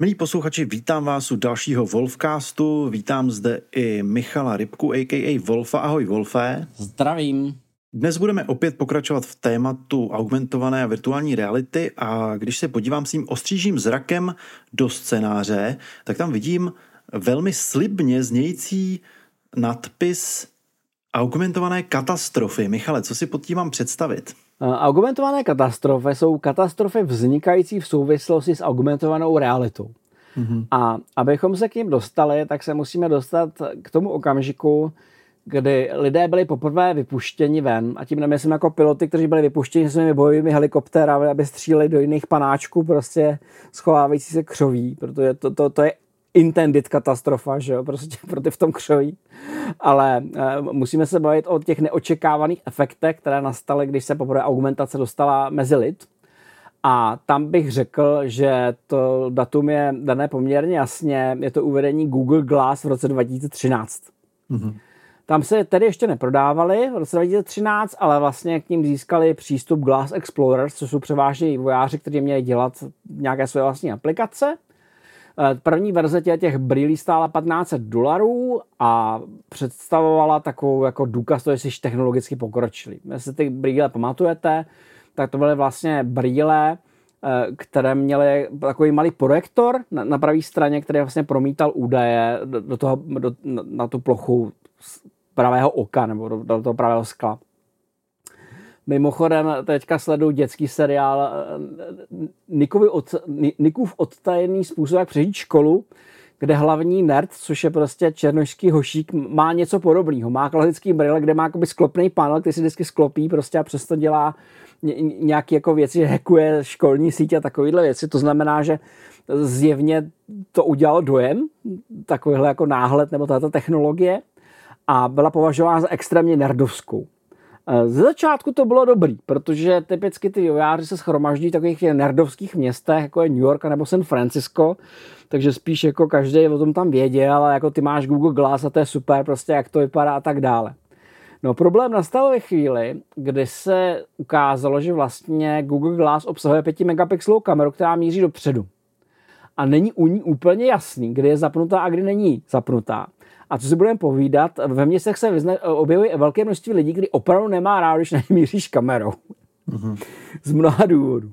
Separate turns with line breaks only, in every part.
Milí posluchači, vítám vás u dalšího Wolfcastu. Vítám zde i Michala Rybku, a.k.a. Wolfa. Ahoj, Wolfe.
Zdravím.
Dnes budeme opět pokračovat v tématu augmentované a virtuální reality a když se podívám s tím ostřížím zrakem do scénáře, tak tam vidím velmi slibně znějící nadpis augmentované katastrofy. Michale, co si pod tím mám představit?
Augmentované katastrofy jsou katastrofy vznikající v souvislosti s augmentovanou realitou. Mm-hmm. A abychom se k ním dostali, tak se musíme dostat k tomu okamžiku, kdy lidé byli poprvé vypuštěni ven, a tím nemyslím jako piloty, kteří byli vypuštěni svými bojovými helikoptérami, aby stříleli do jiných panáčků, prostě schovávající se křoví, protože to, to, to je intended katastrofa, že jo, prostě pro ty v tom křoví. Ale e, musíme se bavit o těch neočekávaných efektech, které nastaly, když se poprvé augmentace dostala mezi lid. A tam bych řekl, že to datum je dané poměrně jasně. Je to uvedení Google Glass v roce 2013. Mm-hmm. Tam se tedy ještě neprodávali v roce 2013, ale vlastně k ním získali přístup Glass Explorers, což jsou převážně vývojáři, kteří měli dělat nějaké své vlastní aplikace. Eh, první verze těch brýlí stála 1500 dolarů a představovala takovou jako důkaz toho, že jsi technologicky pokročilý. Jestli ty brýle pamatujete, tak to byly vlastně brýle, eh, které měly takový malý projektor na, na pravé straně, který vlastně promítal údaje do, do toho, do, na, na tu plochu pravého oka nebo do, do toho pravého skla. Mimochodem, teďka sleduju dětský seriál eh, Nikovi od, Nikův odtajený způsob, jak přežít školu, kde hlavní nerd, což je prostě černošský hošík, má něco podobného. Má klasický brýle, kde má jakoby sklopný panel, který si vždycky sklopí prostě a přesto dělá nějaké jako věci, že hackuje školní sítě a takovéhle věci. To znamená, že zjevně to udělalo dojem, takovýhle jako náhled nebo tato technologie a byla považována za extrémně nerdovskou. Eh, ze začátku to bylo dobrý, protože typicky ty vývojáři se schromaždí v takových nerdovských městech, jako je New York nebo San Francisco, takže spíš jako každý o tom tam věděl, ale jako ty máš Google Glass a to je super, prostě jak to vypadá a tak dále. No problém nastal ve chvíli, kdy se ukázalo, že vlastně Google Glass obsahuje 5 megapixelovou kameru, která míří dopředu. A není u ní úplně jasný, kdy je zapnutá a kdy není zapnutá. A co si budeme povídat, ve městech se vyzna, objevuje velké množství lidí, kdy opravdu nemá rád, když nemíříš kamerou. Mm-hmm. Z mnoha důvodů.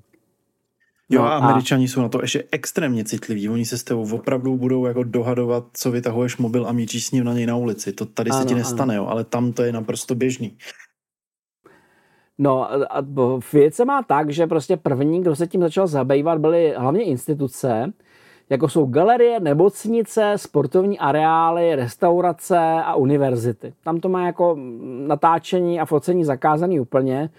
Jo, no, a američani jsou na to ještě extrémně citliví. Oni se s tebou opravdu budou jako dohadovat, co vytahuješ mobil a míříš s ním na něj na ulici. To tady ano, se ti nestane, ano. jo, ale tam to je naprosto běžný.
No a věc se má tak, že prostě první, kdo se tím začal zabývat, byly hlavně instituce, jako jsou galerie, nemocnice, sportovní areály, restaurace a univerzity. Tam to má jako natáčení a focení zakázaný úplně,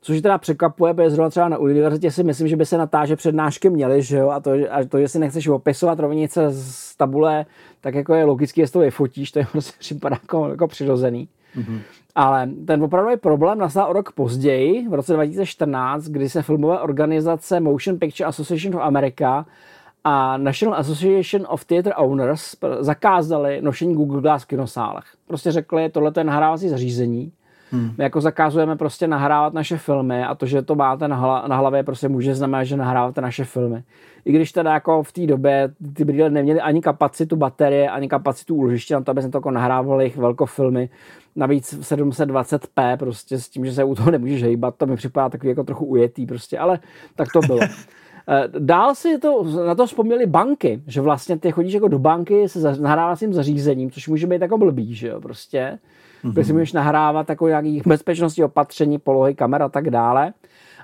což teda překvapuje, protože zrovna třeba na univerzitě si myslím, že by se natáže přednášky měly, že jo, a to, a to, že si nechceš opisovat rovnice z tabule, tak jako je logicky, jestli to vyfotíš, to je prostě připadá jako, jako přirozený. Mm-hmm. Ale ten opravdu problém nastal o rok později, v roce 2014, kdy se filmové organizace Motion Picture Association of America a National Association of Theatre Owners zakázali nošení Google Glass v kinosálech. Prostě řekli, tohle je nahrávací zařízení, Hmm. My jako zakazujeme prostě nahrávat naše filmy a to, že to máte na, hla, na hlavě, prostě může znamenat, že nahráváte naše filmy. I když teda jako v té době ty brýle neměly ani kapacitu baterie, ani kapacitu úložiště na to, aby se to jako nahrávali jejich velkofilmy. Navíc 720p prostě s tím, že se u toho nemůžeš hejbat, to mi připadá takový jako trochu ujetý prostě, ale tak to bylo. Eh, dál si to, na to vzpomněli banky, že vlastně ty chodíš jako do banky se nahrávacím zařízením, což může být jako blbý, že jo, prostě. Mm-hmm. Protože si můžeš nahrávat jako nějaký bezpečnostní opatření, polohy, kamer a tak dále.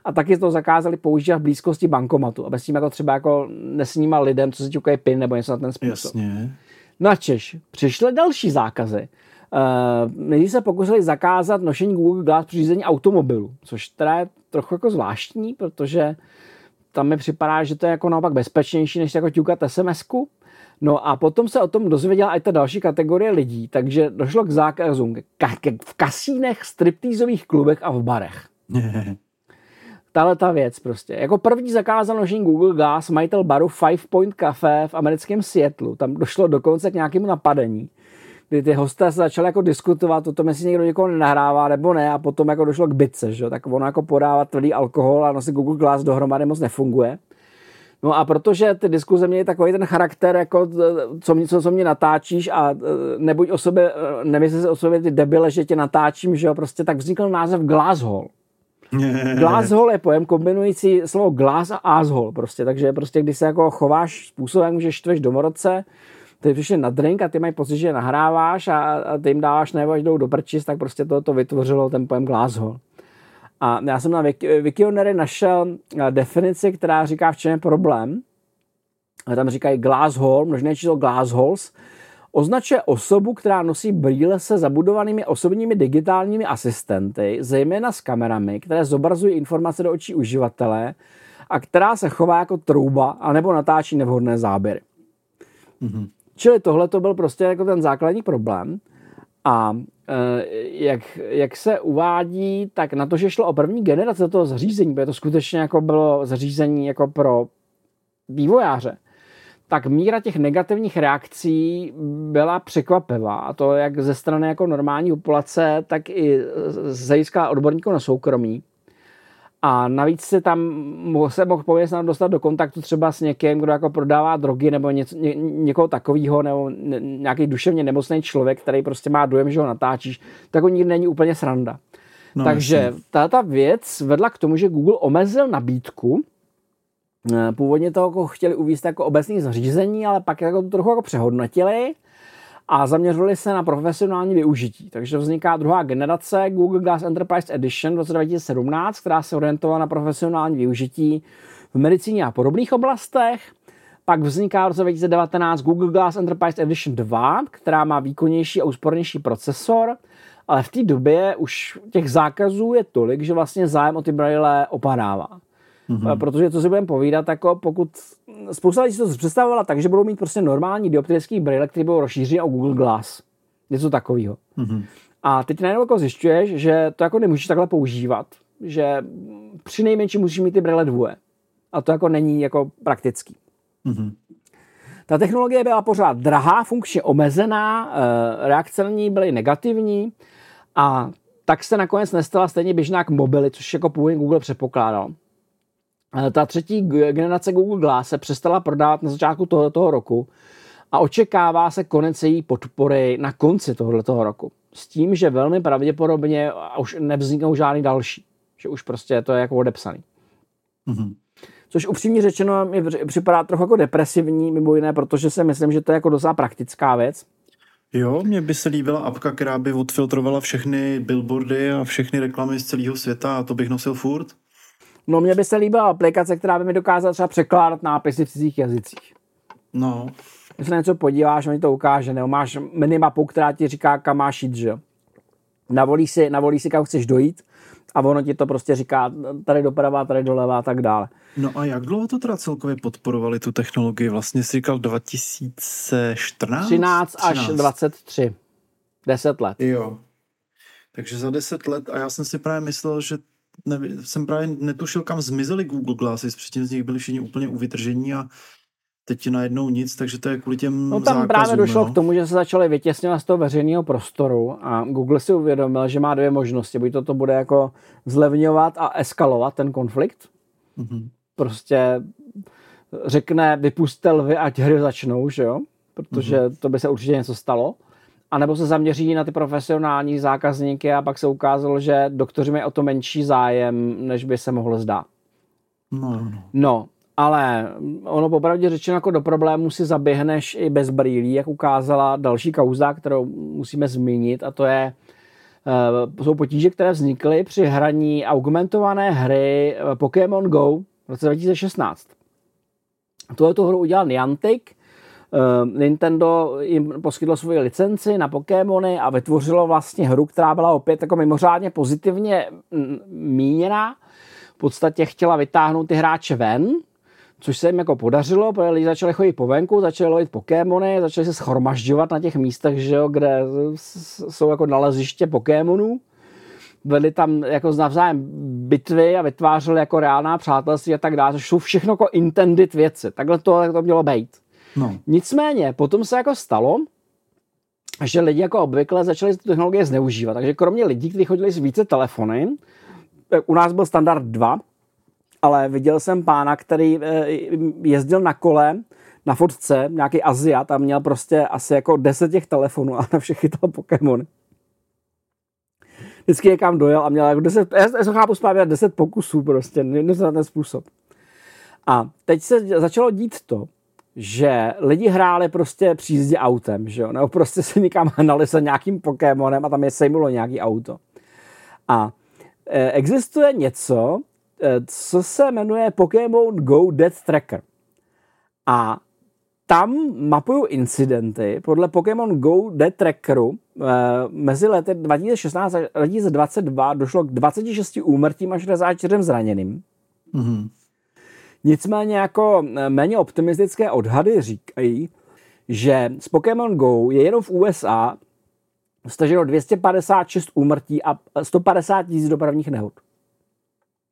A taky to zakázali používat v blízkosti bankomatu, aby s tím jako třeba jako nesnímal lidem, co si ťukají pin nebo něco na ten způsob. Jasně. Načež přišly další zákazy. Uh, lidi se pokusili zakázat nošení Google Glass při řízení automobilu, což teda je trochu jako zvláštní, protože tam mi připadá, že to je jako naopak bezpečnější, než jako ťukat sms -ku. No a potom se o tom dozvěděla i ta další kategorie lidí, takže došlo k zákazům v kasínech, striptýzových klubech a v barech. Tahle ta věc prostě. Jako první zakázal nošení Google Glass majitel baru Five Point Cafe v americkém Seattleu. Tam došlo dokonce k nějakému napadení kdy ty hosté se začali jako diskutovat o tom, jestli někdo někoho nenahrává nebo ne a potom jako došlo k bitce, že? tak ono jako podává tvrdý alkohol a nosit Google Glass dohromady moc nefunguje. No a protože ty diskuze měly takový ten charakter, jako co mě, co, co mě natáčíš a e, nebuď o sobě, e, nemyslí se o sobě ty debile, že tě natáčím, že jo, prostě tak vznikl název Glasshole. Glasshole je pojem kombinující slovo glass a asshole prostě, takže prostě když se jako chováš způsobem, že štveš domorodce, ty přišli na drink a ty mají pocit, že nahráváš a, a ty jim dáváš nebo až jdou do prčis, tak prostě to, to vytvořilo ten pojem glasshole. A já jsem na Wikionery našel eh, definici, která říká, v čem je problém. A tam říkají glasshole, množné číslo glassholes, označuje osobu, která nosí brýle se zabudovanými osobními digitálními asistenty, zejména s kamerami, které zobrazují informace do očí uživatele a která se chová jako trouba anebo natáčí nevhodné záběry. Mm-hmm. Čili tohle to byl prostě jako ten základní problém. A e, jak, jak se uvádí, tak na to, že šlo o první generaci toho zařízení, protože to skutečně jako bylo zařízení jako pro vývojáře, tak míra těch negativních reakcí byla překvapivá. A to jak ze strany jako normální populace, tak i z hlediska odborníků na soukromí. A navíc se tam se mohl pověst dostat do kontaktu třeba s někým, kdo jako prodává drogy nebo něco, ně, někoho takového, nebo nějaký duševně nemocný člověk, který prostě má dojem, že ho natáčíš, tak on nikdy není úplně sranda. No, Takže ta věc vedla k tomu, že Google omezil nabídku. Eh, původně to jako chtěli uvíct jako obecný zařízení, ale pak jako to trochu jako přehodnotili a zaměřili se na profesionální využití. Takže vzniká druhá generace Google Glass Enterprise Edition v roce 2017, která se orientovala na profesionální využití v medicíně a podobných oblastech. Pak vzniká v roce 2019 Google Glass Enterprise Edition 2, která má výkonnější a úspornější procesor, ale v té době už těch zákazů je tolik, že vlastně zájem o ty braille opadává. Mm-hmm. Protože co si budeme povídat, jako pokud spousta lidí si to představovala tak, že budou mít prostě normální dioptrický brýle, který budou rozšířený o Google Glass. Něco takového. Mm-hmm. A teď najednou jako zjišťuješ, že to jako nemůžeš takhle používat. Že při nejmenším musíš mít ty brýle dvoje. A to jako není jako praktický. Mm-hmm. Ta technologie byla pořád drahá, funkčně omezená, eh, reakce na ní byly negativní a tak se nakonec nestala stejně běžná k mobily, což jako původně Google předpokládal. Eh, ta třetí generace Google Glass se přestala prodávat na začátku tohoto roku a očekává se konec její podpory na konci tohoto roku. S tím, že velmi pravděpodobně už nevzniknou žádný další. Že už prostě to je jako odepsaný. Mm-hmm. Což upřímně řečeno mi připadá trochu jako depresivní, mimo jiné, protože si myslím, že to je jako docela praktická věc.
Jo, mně by se líbila apka, která by odfiltrovala všechny billboardy a všechny reklamy z celého světa a to bych nosil furt.
No mně by se líbila aplikace, která by mi dokázala třeba překládat nápisy v cizích jazycích.
No.
Když se na něco podíváš, on ti to ukáže, nebo máš minimapu, která ti říká, kam máš jít, že? Navolíš si, navolíš si, kam chceš dojít a ono ti to prostě říká tady doprava, tady doleva a tak dále.
No a jak dlouho to teda celkově podporovali tu technologii? Vlastně jsi říkal 2014?
13 až 13. 23. 10 let.
Jo. Takže za 10 let a já jsem si právě myslel, že ne, jsem právě netušil, kam zmizely Google Glasses, předtím z nich byli všichni úplně uvytržení a teď najednou nic, takže to je kvůli těm
No tam
zákazům,
právě došlo
no.
k tomu, že se začaly vytěsňovat z toho veřejného prostoru a Google si uvědomil, že má dvě možnosti. Buď to, to bude jako zlevňovat a eskalovat ten konflikt. Mm-hmm. Prostě řekne, vypuste lvy, ať hry začnou, že jo? Protože mm-hmm. to by se určitě něco stalo anebo se zaměří na ty profesionální zákazníky a pak se ukázalo, že doktoři mají o to menší zájem, než by se mohlo zdát.
No, no.
no ale ono popravdě řečeno jako do problému si zaběhneš i bez brýlí, jak ukázala další kauza, kterou musíme zmínit a to je uh, jsou potíže, které vznikly při hraní augmentované hry eh, Pokémon Go v roce 2016. Tuhle tu hru udělal Niantic, Eh, Nintendo jim poskytlo svoji licenci na Pokémony a vytvořilo vlastně hru, která byla opět jako mimořádně pozitivně míněná. V podstatě chtěla vytáhnout ty hráče ven, což se jim jako podařilo, protože lidi začali chodit po venku, začali lovit Pokémony, začali se schromažďovat na těch místech, že jo, kde jsou jako naleziště Pokémonů. Vedli tam jako navzájem bitvy a vytvářeli jako reálná přátelství a tak dále, což jsou všechno jako intended věci. Takhle to, to mělo být. No. Nicméně, potom se jako stalo, že lidi jako obvykle začali tu technologie zneužívat. Takže kromě lidí, kteří chodili s více telefony, u nás byl standard 2, ale viděl jsem pána, který eh, jezdil na kole na fotce, nějaký Aziat a měl prostě asi jako 10 těch telefonů a na všech chytal Pokémony. Vždycky někam dojel a měl jako 10, já jsem chápu správně, 10 pokusů prostě, na ten způsob. A teď se začalo dít to, že lidi hráli prostě při jízdě autem, že jo? nebo prostě se někam hnali se nějakým Pokémonem a tam je sejmulo nějaký auto. A e, existuje něco, e, co se jmenuje Pokémon Go Death Tracker. A tam mapují incidenty podle Pokémon Go Death Trackeru. E, mezi lety 2016 a 2022 došlo k 26 úmrtím a 64 zraněným. Mm-hmm. Nicméně jako eh, méně optimistické odhady říkají, že z Pokémon Go je jenom v USA staženo 256 úmrtí a 150 tisíc dopravních nehod.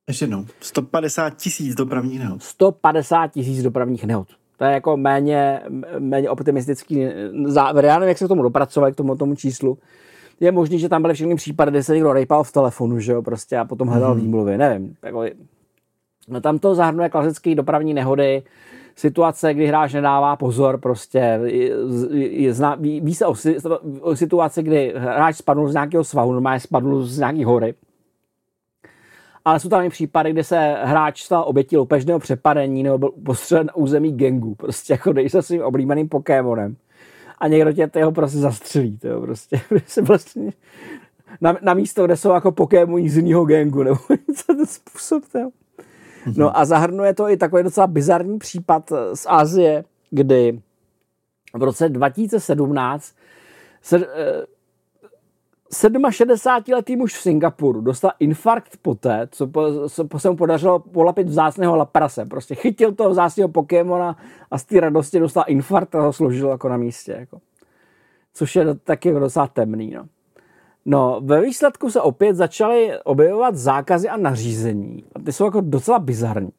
Ještě jednou, 150 tisíc dopravních nehod.
150 tisíc dopravních nehod. To je jako méně, méně optimistický závěr. Já nevím, jak se k tomu dopracovali, k tomu, tomu číslu. Je možný, že tam byly všechny případy, kde se někdo rejpal v telefonu, že jo, prostě a potom hledal mm. výmluvy. Nevím. Jako, tam to zahrnuje klasické dopravní nehody, situace, kdy hráč nedává pozor, prostě je, zna, ví, ví se o, o situaci, kdy hráč spadl z nějakého svahu, normálně spadl z nějaký hory. Ale jsou tam i případy, kdy se hráč stal obětí loupežného přepadení nebo byl postřelen území gengu, prostě jako dej se svým oblíbeným Pokémonem. A někdo tě toho prostě zastřelí, to prostě, se vlastně na, na, místo, kde jsou jako Pokémoni z jiného gengu, nebo něco ten způsob, to. No a zahrnuje to i takový docela bizarní případ z Asie, kdy v roce 2017 se, 67-letý eh, muž v Singapuru dostal infarkt poté, co, po, co se mu podařilo polapit vzácného laprase. Prostě chytil toho vzácného Pokémona a z té radosti dostal infarkt a ho složil jako na místě. Jako. Což je taky docela temný. No. No, ve výsledku se opět začaly objevovat zákazy a nařízení. A ty jsou jako docela bizarní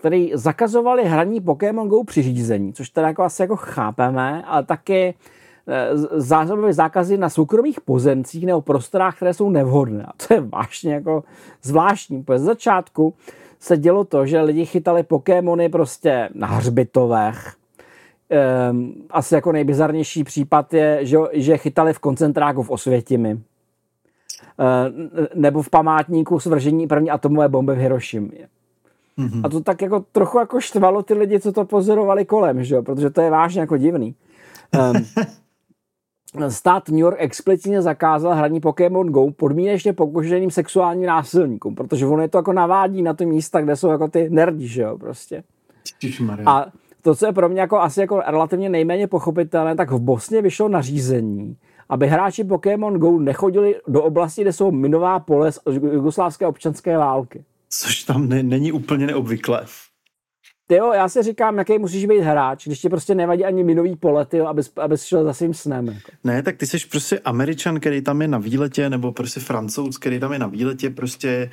který zakazovali hraní Pokémon Go při řízení, což teda jako asi jako chápeme, ale taky e, zásobové zákazy na soukromých pozemcích nebo prostorách, které jsou nevhodné. A to je vážně jako zvláštní, z začátku se dělo to, že lidi chytali Pokémony prostě na hřbitovech. Ehm, asi jako nejbizarnější případ je, že, že chytali v koncentráku v Osvětimi. Eh, nebo v památníku svržení první atomové bomby v Hirošimě. Mm-hmm. A to tak jako trochu jako štvalo ty lidi, co to pozorovali kolem, že jo? protože to je vážně jako divný. Um, stát New York explicitně zakázal hraní Pokémon Go podmínečně pokušeným sexuálním násilníkům, protože ono je to jako navádí na ty místa, kde jsou jako ty nerdi, že jo, prostě. A to, co je pro mě jako asi jako relativně nejméně pochopitelné, tak v Bosně vyšlo nařízení, aby hráči Pokémon Go nechodili do oblasti, kde jsou minová pole z jugoslávské občanské války.
Což tam ne, není úplně neobvyklé.
Ty jo, já si říkám, jaký musíš být hráč, když ti prostě nevadí ani minový pole, tyjo, abys, abys šel za svým snem. Jako.
Ne, tak ty jsi prostě Američan, který tam je na výletě, nebo prostě Francouz, který tam je na výletě, prostě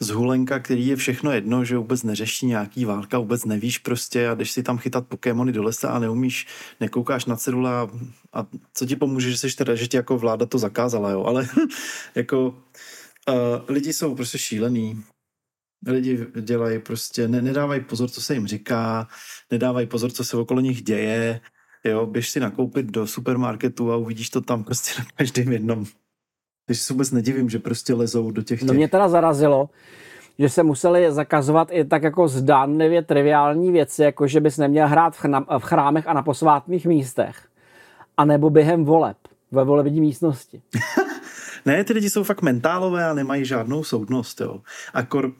z Hulenka, který je všechno jedno, že vůbec neřeší nějaký válka, vůbec nevíš prostě a jdeš si tam chytat Pokémony do lesa a neumíš, nekoukáš na cedula a, a co ti pomůže, že jsi teda, že ti jako vláda to zakázala, jo, ale jako uh, lidi jsou prostě šílený, Lidi dělají prostě, ne, nedávají pozor, co se jim říká, nedávají pozor, co se okolo nich děje. Jo, běž si nakoupit do supermarketu a uvidíš to tam prostě na každém jednom. Takže se vůbec nedivím, že prostě lezou do těch...
No mě teda zarazilo, že se museli zakazovat i tak jako zdánlivě triviální věci, jako že bys neměl hrát v, v chrámech a na posvátných místech. A nebo během voleb ve volební místnosti.
ne, ty lidi jsou fakt mentálové a nemají žádnou soudnost, jo. Akor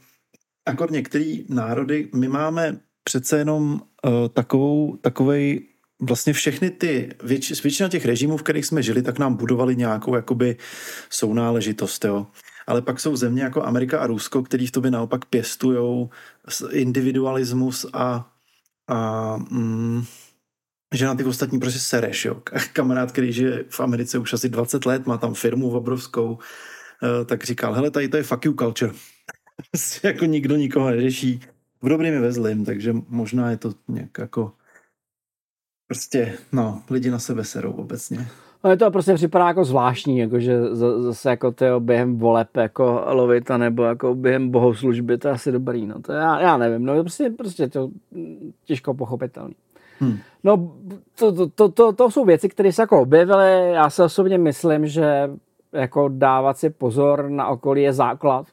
akor některé národy, my máme přece jenom uh, takovou, takovej vlastně všechny ty, věč, většina těch režimů, v kterých jsme žili, tak nám budovali nějakou jakoby sounáležitost, jo. Ale pak jsou země jako Amerika a Rusko, který v tobě naopak pěstujou individualismus a a mm, že na ty ostatní prostě sereš, jo. Kamarád, který žije v Americe už asi 20 let, má tam firmu obrovskou, eh, tak říkal, hele, tady to je fuck you culture. Jako nikdo nikoho neřeší. V dobrým i ve zlým, takže možná je to nějak jako prostě, no, lidi na sebe serou obecně.
No, to prostě připadá jako zvláštní, jako že zase jako to během voleb jako lovit, nebo jako během bohoslužby, to je asi dobrý, no to já, já nevím, no prostě, prostě to těžko pochopitelný. Hmm. No, to, to, to, to, to jsou věci, které se jako objevily. Já se osobně myslím, že jako dávat si pozor na okolí je základ,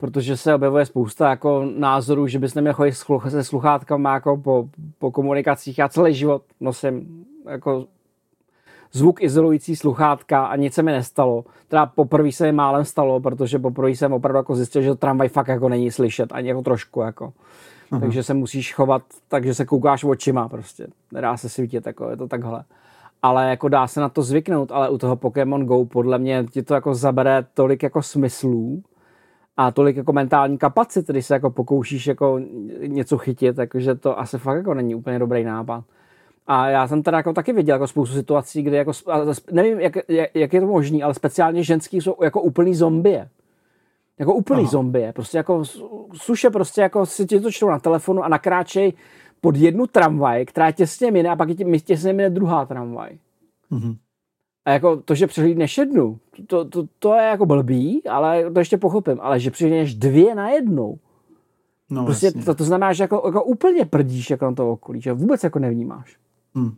protože se objevuje spousta jako názorů, že bys neměl chodit se sluchátkama jako po, po komunikacích. Já celý život nosím jako zvuk izolující sluchátka a nic se mi nestalo. Teda poprvé se mi málem stalo, protože poprvé jsem opravdu jako zjistil, že tramvaj fakt jako není slyšet, ani jako trošku jako. Aha. takže se musíš chovat takže se koukáš očima prostě. Nedá se svítit, jako je to takhle. Ale jako dá se na to zvyknout, ale u toho Pokémon Go podle mě ti to jako zabere tolik jako smyslů a tolik jako mentální kapacit, když se jako pokoušíš jako něco chytit, takže to asi fakt jako není úplně dobrý nápad. A já jsem teda jako taky viděl jako spoustu situací, kdy jako, nevím, jak, jak je to možné, ale speciálně ženský jsou jako úplný zombie. Jako úplný Aha. zombie. Prostě jako suše prostě jako si ti to čtou na telefonu a nakráčej pod jednu tramvaj, která těsně mine a pak tě, těsně mine druhá tramvaj. Mm-hmm. A jako to, že přehlídneš jednu, to, to, to je jako blbý, ale to ještě pochopím, ale že přehlídneš dvě na jednou, No, prostě to, to, znamená, že jako, jako úplně prdíš jako na to okolí, že vůbec jako nevnímáš. Hmm.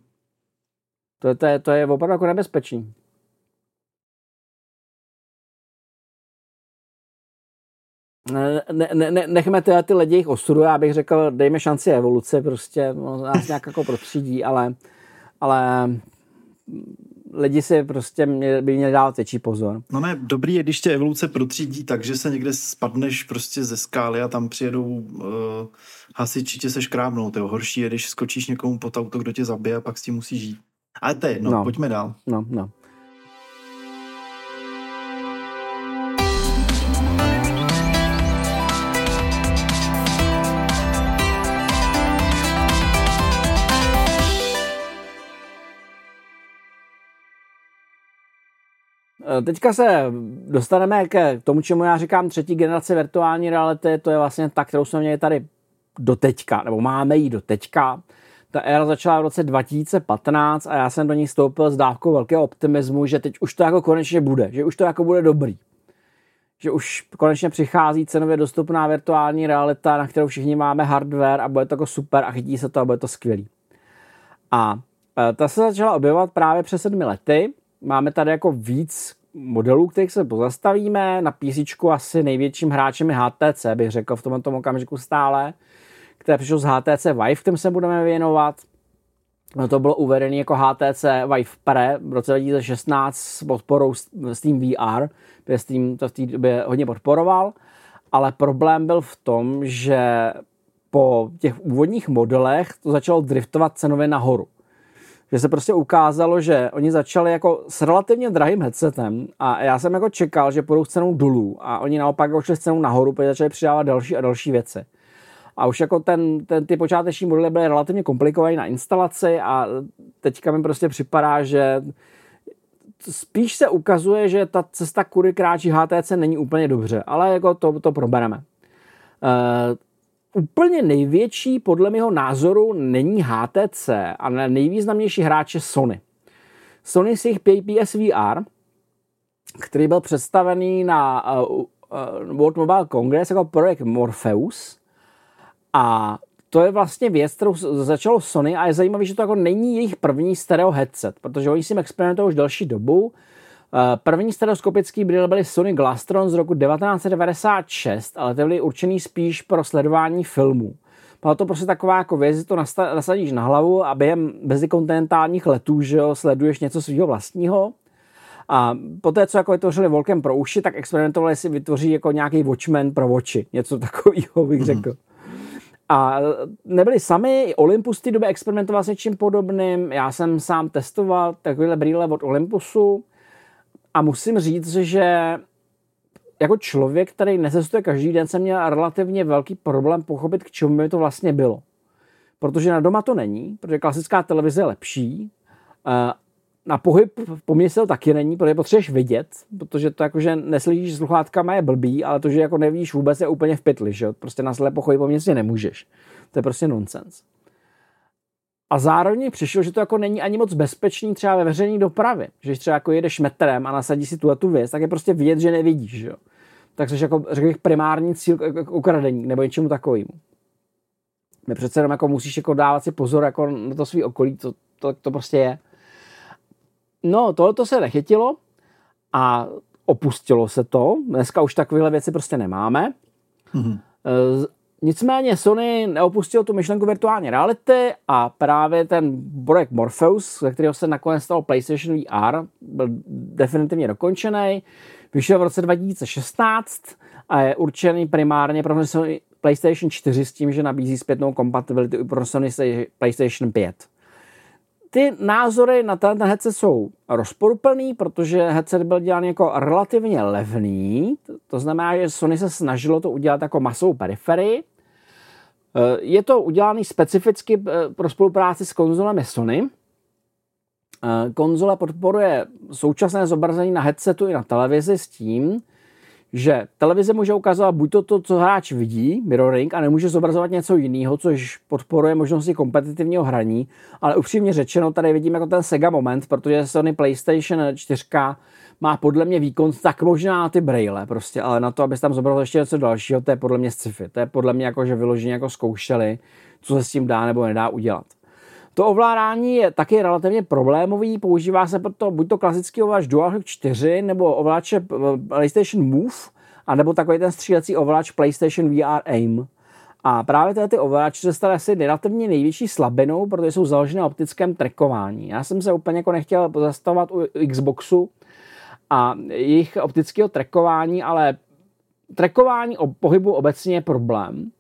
To, to, je, to je opravdu jako nebezpečný. ne, ne, ne, nechme tyhle ty lidi jich osudu, já bych řekl, dejme šanci evoluce, prostě no, nás nějak jako prostřídí, ale, ale lidi si prostě by měli dát větší pozor.
No ne, dobrý je, když tě evoluce protřídí tak, že se někde spadneš prostě ze skály a tam přijedou uh, hasiči tě se škrábnou. To horší je, když skočíš někomu pod auto, kdo tě zabije a pak s tím musí žít. Ale to je jedno, no. pojďme dál.
No, no. Teďka se dostaneme k tomu, čemu já říkám třetí generace virtuální reality. To je vlastně ta, kterou jsme měli tady do teďka, nebo máme ji do teďka. Ta éra začala v roce 2015 a já jsem do ní stoupil s dávkou velkého optimismu, že teď už to jako konečně bude, že už to jako bude dobrý. Že už konečně přichází cenově dostupná virtuální realita, na kterou všichni máme hardware a bude to jako super a chytí se to a bude to skvělý. A eh, ta se začala objevovat právě před sedmi lety máme tady jako víc modelů, kterých se pozastavíme. Na PC asi největším hráčem je HTC, bych řekl v tomto okamžiku stále, které přišlo z HTC Vive, kterým se budeme věnovat. No to bylo uvedené jako HTC Vive Pre v roce 2016 s podporou Steam VR, protože Steam to v té době hodně podporoval, ale problém byl v tom, že po těch úvodních modelech to začalo driftovat cenově nahoru že se prostě ukázalo, že oni začali jako s relativně drahým headsetem a já jsem jako čekal, že půjdou s cenou dolů a oni naopak jako šli s cenou nahoru, protože začali přidávat další a další věci. A už jako ten, ten, ty počáteční modely byly relativně komplikované na instalaci a teďka mi prostě připadá, že spíš se ukazuje, že ta cesta, kudy kráčí HTC, není úplně dobře, ale jako to, to probereme. Uh, úplně největší, podle mého názoru, není HTC, ale nejvýznamnější hráč je Sony. Sony s jejich PPS VR, který byl představený na uh, uh, World Mobile Congress jako projekt Morpheus a to je vlastně věc, kterou začalo Sony a je zajímavé, že to jako není jejich první stereo headset, protože oni s tím experimentují už další dobu Eh, první stereoskopický brýle byly Sony Glastron z roku 1996, ale ty byly určený spíš pro sledování filmů. Byla to prostě taková jako věc, to nasadíš na hlavu a během mezikontinentálních letů, že jo, sleduješ něco svého vlastního. A poté, co jako vytvořili volkem pro uši, tak experimentovali si vytvoří jako nějaký Watchman pro oči. Něco takového bych mhm. řekl. Mm. A nebyli sami, Olympus v té době experimentoval s něčím podobným. Já jsem sám testoval takovéhle brýle od Olympusu a musím říct, že jako člověk, který necestuje každý den, jsem měl relativně velký problém pochopit, k čemu by to vlastně bylo. protože na doma to není, protože klasická televize je lepší. Eh, na pohyb po městě to taky není, protože potřebuješ vidět, protože to jakože neslyšíš sluchátkama je blbý, ale to, že jako nevíš vůbec je úplně v pytli, že Prostě na slepo chodit po městě nemůžeš. To je prostě nonsens. A zároveň přišlo, že to jako není ani moc bezpečný třeba ve veřejné dopravě. Že když třeba jako jedeš metrem a nasadí si tu a tu věc, tak je prostě vidět, že nevidíš. Že jo? Tak jsi jako, řekl bych, primární cíl k ukradení nebo něčemu takovému. My přece jenom jako musíš jako dávat si pozor jako na to svý okolí, to, to, to prostě je. No, tohle to se nechytilo a opustilo se to. Dneska už takovéhle věci prostě nemáme. Mm-hmm. Nicméně Sony neopustil tu myšlenku virtuální reality a právě ten projekt Morpheus, ze kterého se nakonec stalo PlayStation VR, byl definitivně dokončený. Vyšel v roce 2016 a je určený primárně pro Sony PlayStation 4 s tím, že nabízí zpětnou kompatibilitu i pro Sony PlayStation 5 ty názory na ten headset jsou rozporuplný, protože headset byl dělán jako relativně levný, to znamená, že Sony se snažilo to udělat jako masovou periferii. Eh, je to udělané specificky eh, pro spolupráci s konzolemi Sony. Eh, konzole podporuje současné zobrazení na headsetu i na televizi s tím, že televize může ukazovat buď to, to, co hráč vidí, mirroring, a nemůže zobrazovat něco jiného, což podporuje možnosti kompetitivního hraní, ale upřímně řečeno, tady vidím jako ten Sega moment, protože Sony PlayStation 4 má podle mě výkon tak možná ty braille prostě, ale na to, aby tam zobrazil ještě něco dalšího, to je podle mě sci-fi. To je podle mě jako, že vyloženě jako zkoušeli, co se s tím dá nebo nedá udělat. To ovládání je taky relativně problémový, používá se proto buď to klasický ovladač DualShock 4 nebo ovladače eh, PlayStation Move, anebo takový ten střílecí ovladač PlayStation VR Aim. A právě tyhle ty ovladače se staly asi relativně největší slabinou, protože jsou založené na optickém trackování. Já jsem se úplně jako nechtěl zastavovat u Xboxu a jejich optického trackování, ale trackování o pohybu obecně je problém.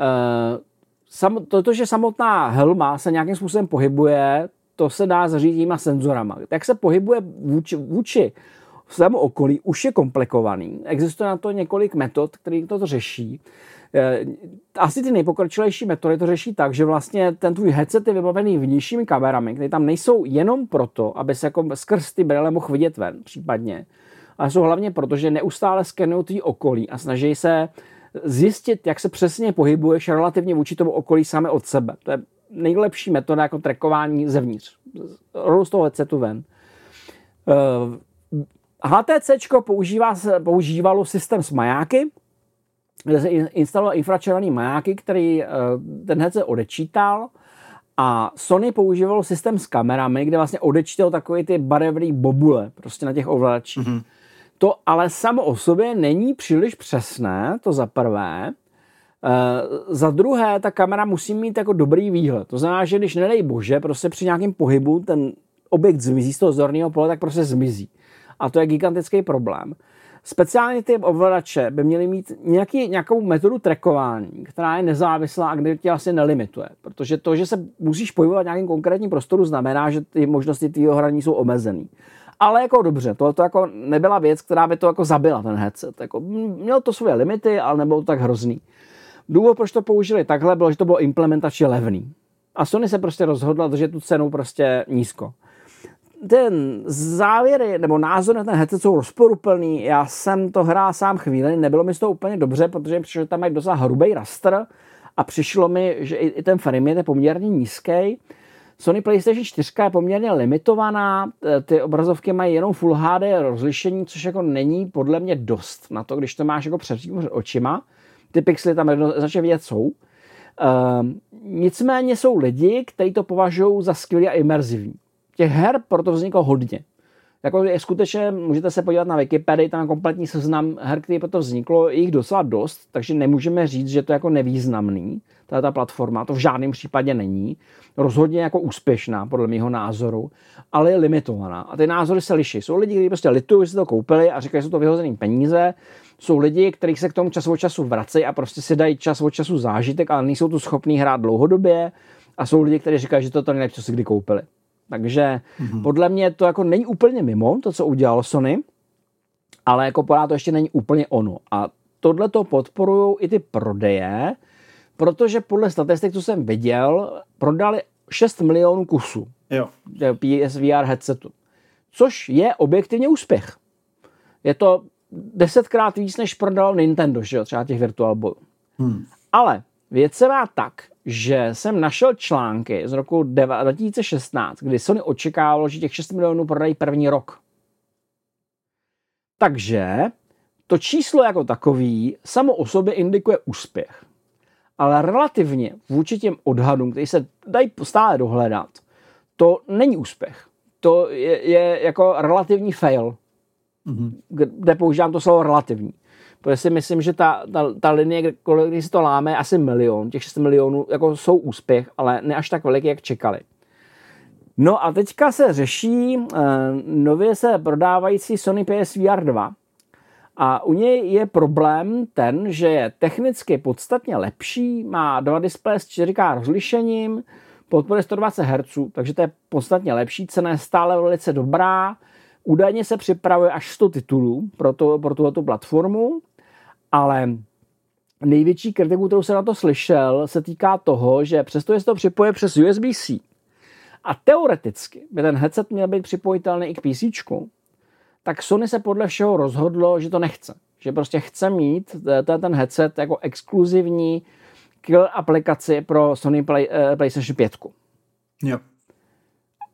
Eh, sam, to, to, že samotná helma se nějakým způsobem pohybuje, to se dá zařídit těma senzorama. Jak se pohybuje vůči, vůči svému okolí, už je komplikovaný. Existuje na to několik metod, které to řeší. Eh, asi ty nejpokročilejší metody to řeší tak, že vlastně ten tvůj headset je vybavený vnějšími kamerami, které tam nejsou jenom proto, aby se jako skrz ty brýle mohl vidět ven, případně. Ale jsou hlavně proto, že neustále skenují tvý okolí a snaží se zjistit, jak se přesně pohybuješ relativně vůči tomu okolí sami od sebe. To je nejlepší metoda jako trackování zevníř. Rovnou z toho headsetu ven. HTC eh, používá, používalo systém s majáky, kde se instaloval infračervený majáky, který eh, ten headset odečítal a Sony používalo systém s kamerami, kde vlastně odečítal takové ty barevné bobule prostě na těch ovladačích. Mm-hmm. To ale samo o sobě není příliš přesné, to za prvé. E, za druhé, ta kamera musí mít jako dobrý výhled. To znamená, že když nedej bože, prostě při nějakém pohybu ten objekt zmizí z toho zorného pole, tak prostě zmizí. A to je gigantický problém. Speciálně ty ovladače by měly mít nějaký, nějakou metodu trackování, která je nezávislá a kde tě asi nelimituje. Protože to, že se musíš pohybovat v nějakém konkrétním prostoru, znamená, že ty možnosti tvýho hraní jsou omezený ale jako dobře, to, to jako nebyla věc, která by to jako zabila ten headset. Jako, měl to svoje limity, ale nebylo to tak hrozný. Důvod, proč to použili takhle, bylo, že to bylo implementačně levný. A Sony se prostě rozhodla držet tu cenu prostě nízko. Ten závěry nebo názor na ten headset jsou rozporuplný. Já jsem to hrál sám chvíli, nebylo mi toho úplně dobře, protože přišlo, tam mají docela hrubý raster a přišlo mi, že i ten frame je poměrně nízký Sony PlayStation 4 je poměrně limitovaná, ty obrazovky mají jenom Full HD rozlišení, což jako není podle mě dost na to, když to máš jako před očima. Ty pixely tam jednoznačně vidět jsou. Uh, nicméně jsou lidi, kteří to považují za skvělý a imerzivní. Těch her proto vzniklo hodně. Jako je skutečně, můžete se podívat na Wikipedii, tam kompletní seznam her, který proto vzniklo, je jich docela dost, takže nemůžeme říct, že to je jako nevýznamný, ta platforma, to v žádném případě není. Rozhodně jako úspěšná, podle mého názoru, ale je limitovaná. A ty názory se liší. Jsou lidi, kteří prostě litují, že si to koupili a říkají, že jsou to vyhozený peníze. Jsou lidi, kteří se k tomu čas od času vracejí a prostě si dají čas od času zážitek, ale nejsou tu schopní hrát dlouhodobě. A jsou lidi, kteří říkají, že to to nejlepší, co si kdy koupili. Takže mm-hmm. podle mě to jako není úplně mimo, to, co udělalo Sony, ale jako pořád to ještě není úplně ono. A tohle to podporují i ty prodeje, protože podle statistik, co jsem viděl, prodali 6 milionů kusů
Jo.
PSVR headsetu, což je objektivně úspěch. Je to desetkrát víc, než prodal Nintendo, že jo, třeba těch Virtual Boy.
Hmm.
Ale věc se má tak, že jsem našel články z roku 2016, kdy Sony očekávalo, že těch 6 milionů prodají první rok. Takže to číslo jako takový samo o sobě indikuje úspěch. Ale relativně vůči těm odhadům, které se dají stále dohledat, to není úspěch. To je, je jako relativní fail,
Mm-hmm.
kde používám to slovo relativní. Protože si myslím, že ta, ta, ta linie, když se to láme, asi milion. Těch 6 milionů jako jsou úspěch, ale ne až tak veliký, jak čekali. No a teďka se řeší uh, nově se prodávající Sony PSVR 2. A u něj je problém ten, že je technicky podstatně lepší, má dva displeje s 4K rozlišením, podporuje 120 Hz, takže to je podstatně lepší, cena je stále velice dobrá, Údajně se připravuje až 100 titulů pro, to, pro tuto platformu, ale největší kritiku, kterou jsem na to slyšel, se týká toho, že přesto, že se to připoje přes USB-C a teoreticky by ten headset měl být připojitelný i k PC, tak Sony se podle všeho rozhodlo, že to nechce. Že prostě chce mít ten, ten headset jako exkluzivní kill aplikaci pro Sony Play, uh, PlayStation 5.
Jo.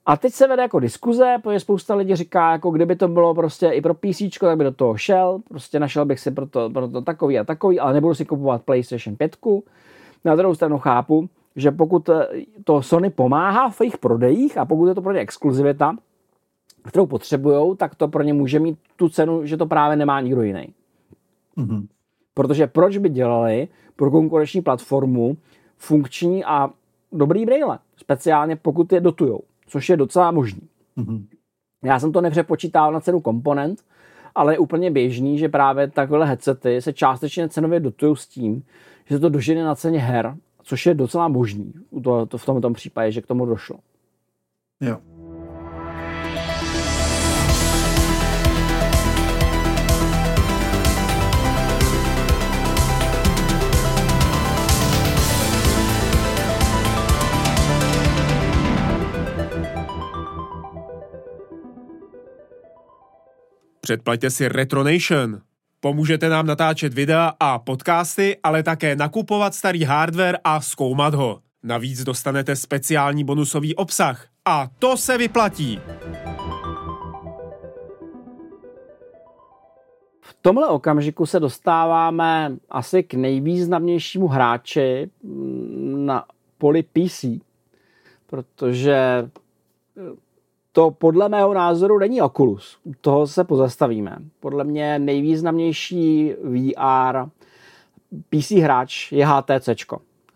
A teď se vede jako diskuze, protože spousta lidí říká, jako kdyby to bylo prostě i pro PC, tak by do toho šel, prostě našel bych si proto, proto takový a takový, ale nebudu si kupovat PlayStation 5. Na druhou stranu chápu, že pokud to Sony pomáhá v jejich prodejích a pokud je to pro ně exkluzivita, kterou potřebují, tak to pro ně může mít tu cenu, že to právě nemá nikdo jiný.
Mm-hmm.
Protože proč by dělali pro konkurenční platformu funkční a dobrý brýle, speciálně pokud je dotujou což je docela možný. Mm-hmm. Já jsem to nepřepočítal na cenu komponent, ale je úplně běžný, že právě takové headsety se částečně cenově dotují s tím, že se to dožene na ceně her, což je docela možný to, to v tomto případě, že k tomu došlo.
Jo.
Předplaťte si Retronation. Pomůžete nám natáčet videa a podcasty, ale také nakupovat starý hardware a zkoumat ho. Navíc dostanete speciální bonusový obsah. A to se vyplatí!
V tomhle okamžiku se dostáváme asi k nejvýznamnějšímu hráči na poli PC, protože to podle mého názoru není Oculus. Toho se pozastavíme. Podle mě nejvýznamnější VR PC hráč je HTC.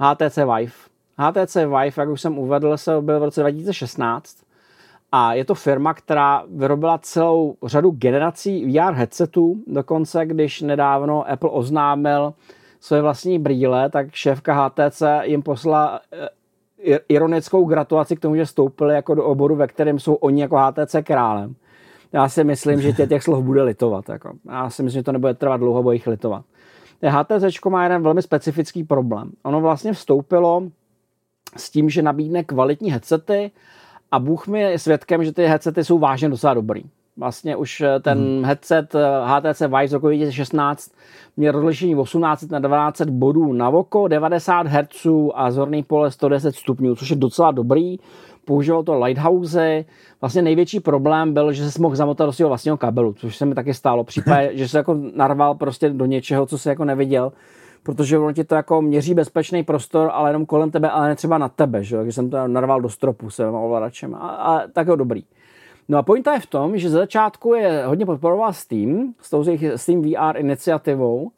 HTC Vive. HTC Vive, jak už jsem uvedl, se byl v roce 2016 a je to firma, která vyrobila celou řadu generací VR headsetů. Dokonce, když nedávno Apple oznámil své vlastní brýle, tak šéfka HTC jim poslala eh, ironickou gratulaci k tomu, že stoupili jako do oboru, ve kterém jsou oni jako HTC králem. Já si myslím, že tě těch slov bude litovat. Jako. Já si myslím, že to nebude trvat dlouho, bude jich litovat. HTC má jeden velmi specifický problém. Ono vlastně vstoupilo s tím, že nabídne kvalitní headsety a Bůh mi je svědkem, že ty headsety jsou vážně docela dobrý. Vlastně už eh, ten hmm. headset HTC eh, Vive z roku 2016 měl rozlišení 18 na 12 bodů na oko, 90 Hz a zorný pole 110 stupňů, což je docela dobrý. Používal to Lighthouse. Vlastně největší problém byl, že se mohl zamotat do svého vlastního kabelu, což se mi taky stálo. Případě, že se jako narval prostě do něčeho, co se jako neviděl protože ono ti to jako měří bezpečný prostor, ale jenom kolem tebe, ale ne třeba na tebe, že? takže jsem to narval do stropu se ovladačem a, a tak jo dobrý. No a pointa je v tom, že ze začátku je hodně podporoval Steam s tou Steam VR iniciativou,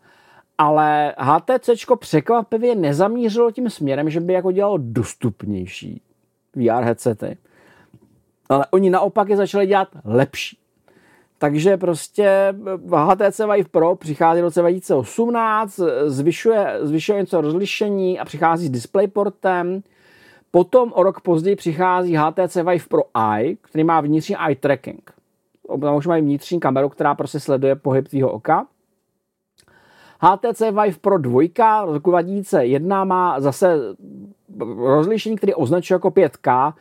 ale HTC překvapivě nezamířilo tím směrem, že by jako dělalo dostupnější VR headsety. Ale oni naopak je začali dělat lepší. Takže prostě HTC Vive Pro přichází v roce 2018, zvyšuje, zvyšuje něco rozlišení a přichází s DisplayPortem, Potom o rok později přichází HTC Vive Pro Eye, který má vnitřní eye tracking. Tam už mají vnitřní kameru, která prostě sleduje pohyb tvýho oka. HTC Vive Pro 2 roku 2001 má zase rozlišení, které označuje jako 5K,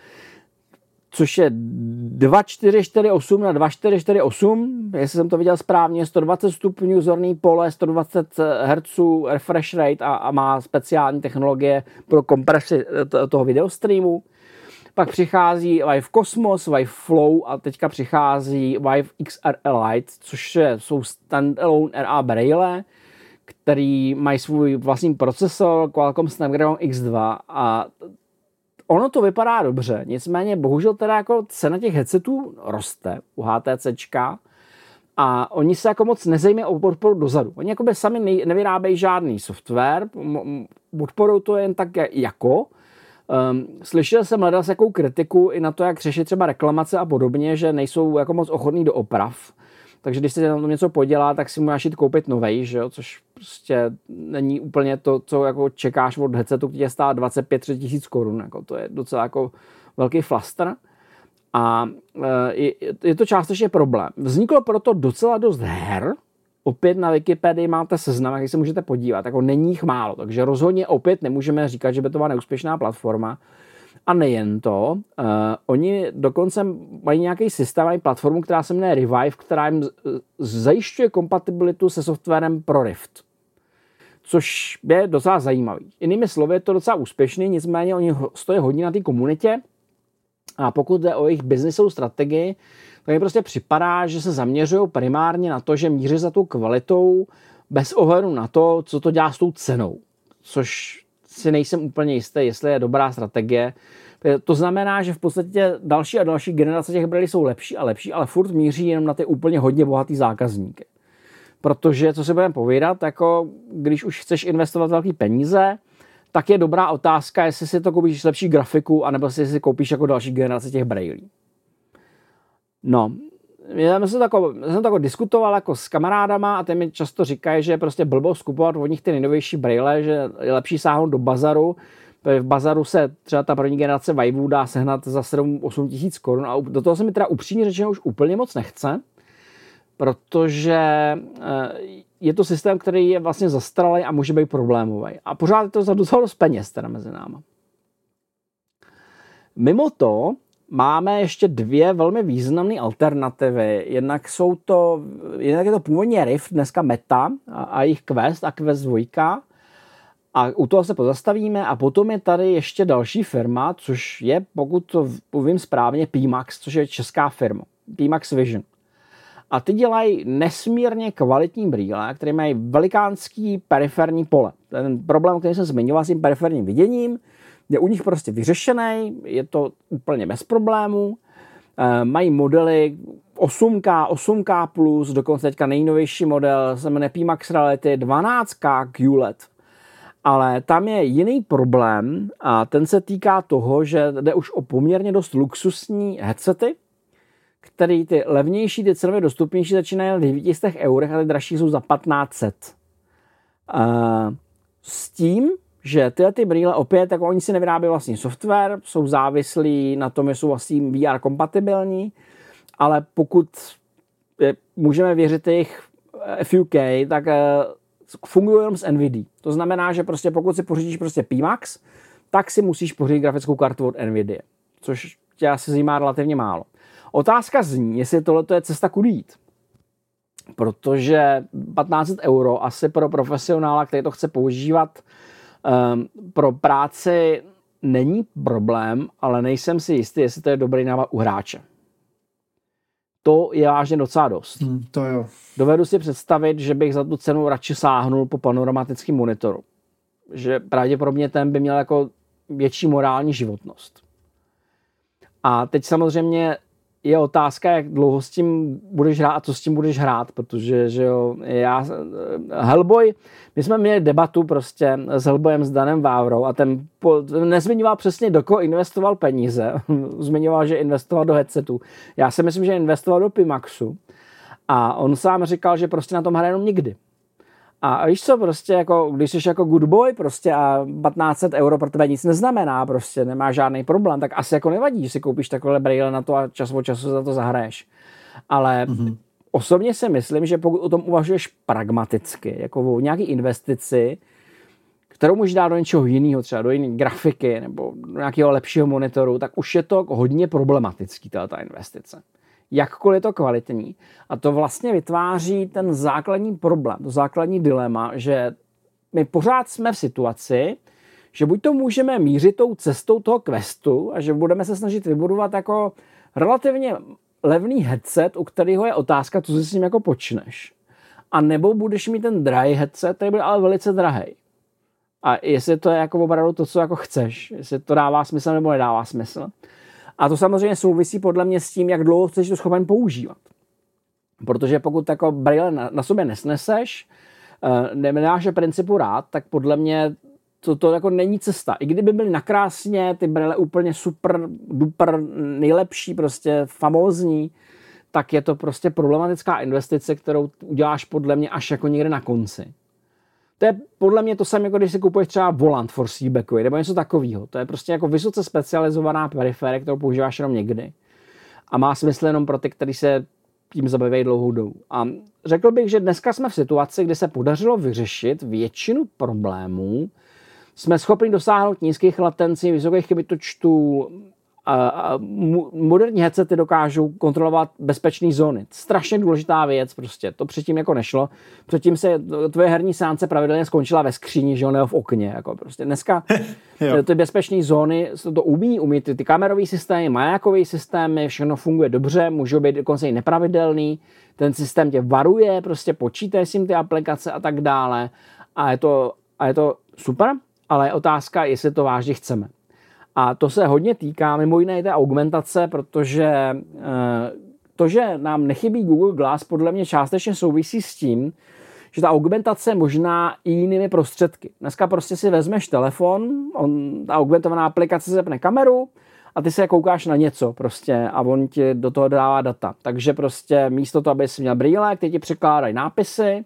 což je 2448 na 2448, jestli jsem to viděl správně, 120 stupňů zorný pole, 120 Hz refresh rate a, a má speciální technologie pro kompresi toho videostreamu. Pak přichází Vive Cosmos, Vive Flow a teďka přichází Vive XR Lite, což jsou standalone RA braille, který mají svůj vlastní procesor Qualcomm Snapdragon X2 a ono to vypadá dobře, nicméně bohužel teda jako cena těch headsetů roste u HTCčka a oni se jako moc nezajímají o podporu dozadu. Oni jako by sami nevyrábějí žádný software, podporují to jen tak jako. Um, slyšel jsem hledal jakou kritiku i na to, jak řešit třeba reklamace a podobně, že nejsou jako moc ochotní do oprav. Takže když se na tom něco podělá, tak si můžeš jít koupit novej, že jo? což prostě není úplně to, co jako čekáš od headsetu, který stát 25 tisíc korun. Jako to je docela jako velký flaster. A e, je, je to částečně problém. Vzniklo proto docela dost her, opět na Wikipedii máte seznam, jak se můžete podívat, jako není jich málo, takže rozhodně opět nemůžeme říkat, že by to byla neúspěšná platforma. A nejen to, uh, oni dokonce mají nějaký systém, mají platformu, která se jmenuje Revive, která jim zajišťuje kompatibilitu se softwarem pro Rift. Což je docela zajímavý. Jinými slovy, je to docela úspěšný, nicméně oni stojí hodně na té komunitě a pokud jde o jejich biznisovou strategii, tak mi prostě připadá, že se zaměřují primárně na to, že míří za tou kvalitou bez ohledu na to, co to dělá s tou cenou. Což si nejsem úplně jistý, jestli je dobrá strategie. To znamená, že v podstatě další a další generace těch brýlí jsou lepší a lepší, ale furt míří jenom na ty úplně hodně bohatý zákazníky. Protože, co si budeme povídat, jako když už chceš investovat velké peníze, tak je dobrá otázka, jestli si to koupíš lepší grafiku, anebo si si koupíš jako další generace těch brailí. No, já jsem, tako, já jsem tako diskutoval jako s kamarádama a ty mi často říkají, že je prostě blbost kupovat od nich ty nejnovější braille, že je lepší sáhnout do bazaru. V bazaru se třeba ta první generace Vive dá sehnat za 7-8 tisíc korun a do toho se mi teda upřímně řečeno už úplně moc nechce, protože eh, je to systém, který je vlastně zastaralý a může být problémový. A pořád je to za docela dost peněz teda mezi náma. Mimo to, máme ještě dvě velmi významné alternativy. Jednak jsou to, jednak je to původně Rift, dneska Meta a, a jejich Quest a Quest 2. A u toho se pozastavíme a potom je tady ještě další firma, což je, pokud to povím správně, PMAX, což je česká firma. PMAX Vision. A ty dělají nesmírně kvalitní brýle, které mají velikánský periferní pole. Ten problém, který jsem zmiňoval s tím periferním viděním, je u nich prostě vyřešený, je to úplně bez problémů. E, mají modely 8K, 8K+, plus, dokonce teďka nejnovější model se jmenuje Pimax Reality 12K QLED. Ale tam je jiný problém a ten se týká toho, že jde už o poměrně dost luxusní headsety, který ty levnější, ty cenově dostupnější začínají na 900 eurech a ty dražší jsou za 1500. Uh, s tím, že tyhle ty brýle opět, tak oni si nevyrábí vlastní software, jsou závislí na tom, že jsou vlastně VR kompatibilní, ale pokud můžeme věřit jejich FUK, tak uh, fungují jenom s NVIDIA. To znamená, že prostě pokud si pořídíš prostě PMAX, tak si musíš pořídit grafickou kartu od NVIDIA, což tě asi zajímá relativně málo. Otázka zní, jestli tohle je cesta kudy jít. Protože 1500 euro asi pro profesionála, který to chce používat um, pro práci, není problém, ale nejsem si jistý, jestli to je dobrý návod u hráče. To je vážně docela dost.
Hmm, to jo.
Dovedu si představit, že bych za tu cenu radši sáhnul po panoramatickém monitoru. Že pravděpodobně ten by měl jako větší morální životnost. A teď samozřejmě je otázka, jak dlouho s tím budeš hrát a co s tím budeš hrát, protože, že jo, já, Hellboy, my jsme měli debatu prostě s Hellboyem, s Danem Vávrou a ten, po, nezmiňoval přesně, do koho investoval peníze. Zmiňoval, že investoval do headsetu. Já si myslím, že investoval do Pimaxu a on sám říkal, že prostě na tom hraje jenom nikdy. A víš co, prostě jako, když jsi jako good boy prostě a 1500 euro pro tebe nic neznamená, prostě nemá žádný problém, tak asi jako nevadí, že si koupíš takové brýle na to a čas od času za to zahraješ. Ale mm-hmm. osobně si myslím, že pokud o tom uvažuješ pragmaticky, jako o nějaký investici, kterou můžeš dát do něčeho jiného, třeba do jiné grafiky nebo do nějakého lepšího monitoru, tak už je to hodně problematický, ta investice. Jakkoliv je to kvalitní. A to vlastně vytváří ten základní problém, to základní dilema, že my pořád jsme v situaci, že buď to můžeme mířit tou cestou toho questu a že budeme se snažit vybudovat jako relativně levný headset, u kterého je otázka, co si s ním jako počneš. A nebo budeš mít ten drahý headset, který bude ale velice drahý. A jestli to je jako opravdu to, co jako chceš, jestli to dává smysl nebo nedává smysl. A to samozřejmě souvisí podle mě s tím, jak dlouho chceš to schopen používat. Protože pokud jako braille na, na sobě nesneseš, uh, nedáš principu rád, tak podle mě to, to jako není cesta. I kdyby byly nakrásně, ty brýle úplně super, duper, nejlepší, prostě famózní, tak je to prostě problematická investice, kterou uděláš podle mě až jako někde na konci. To je podle mě to samé, jako když si kupuješ třeba volant for seabackový nebo něco takového. To je prostě jako vysoce specializovaná periférie, kterou používáš jenom někdy. A má smysl jenom pro ty, kteří se tím zabývají dlouhou dobu. A řekl bych, že dneska jsme v situaci, kdy se podařilo vyřešit většinu problémů, jsme schopni dosáhnout nízkých latencí, vysokých kybitočtů, a moderní headsety dokážou kontrolovat bezpečné zóny. Strašně důležitá věc prostě. To předtím jako nešlo. Předtím se tvoje herní sánce pravidelně skončila ve skříni, že ne v okně. Jako prostě. Dneska ty bezpečné zóny to umí, umí ty, ty kamerové systémy, majákové systémy, všechno funguje dobře, můžou být dokonce i nepravidelný. Ten systém tě varuje, prostě počítají s tím ty aplikace a tak dále. A je to, a je to super, ale je otázka, jestli to vážně chceme. A to se hodně týká mimo jiné té augmentace, protože eh, to, že nám nechybí Google Glass, podle mě částečně souvisí s tím, že ta augmentace možná i jinými prostředky. Dneska prostě si vezmeš telefon, on, ta augmentovaná aplikace zapne kameru a ty se koukáš na něco prostě a on ti do toho dává data. Takže prostě místo toho, abys měl brýle, ty ti překládají nápisy,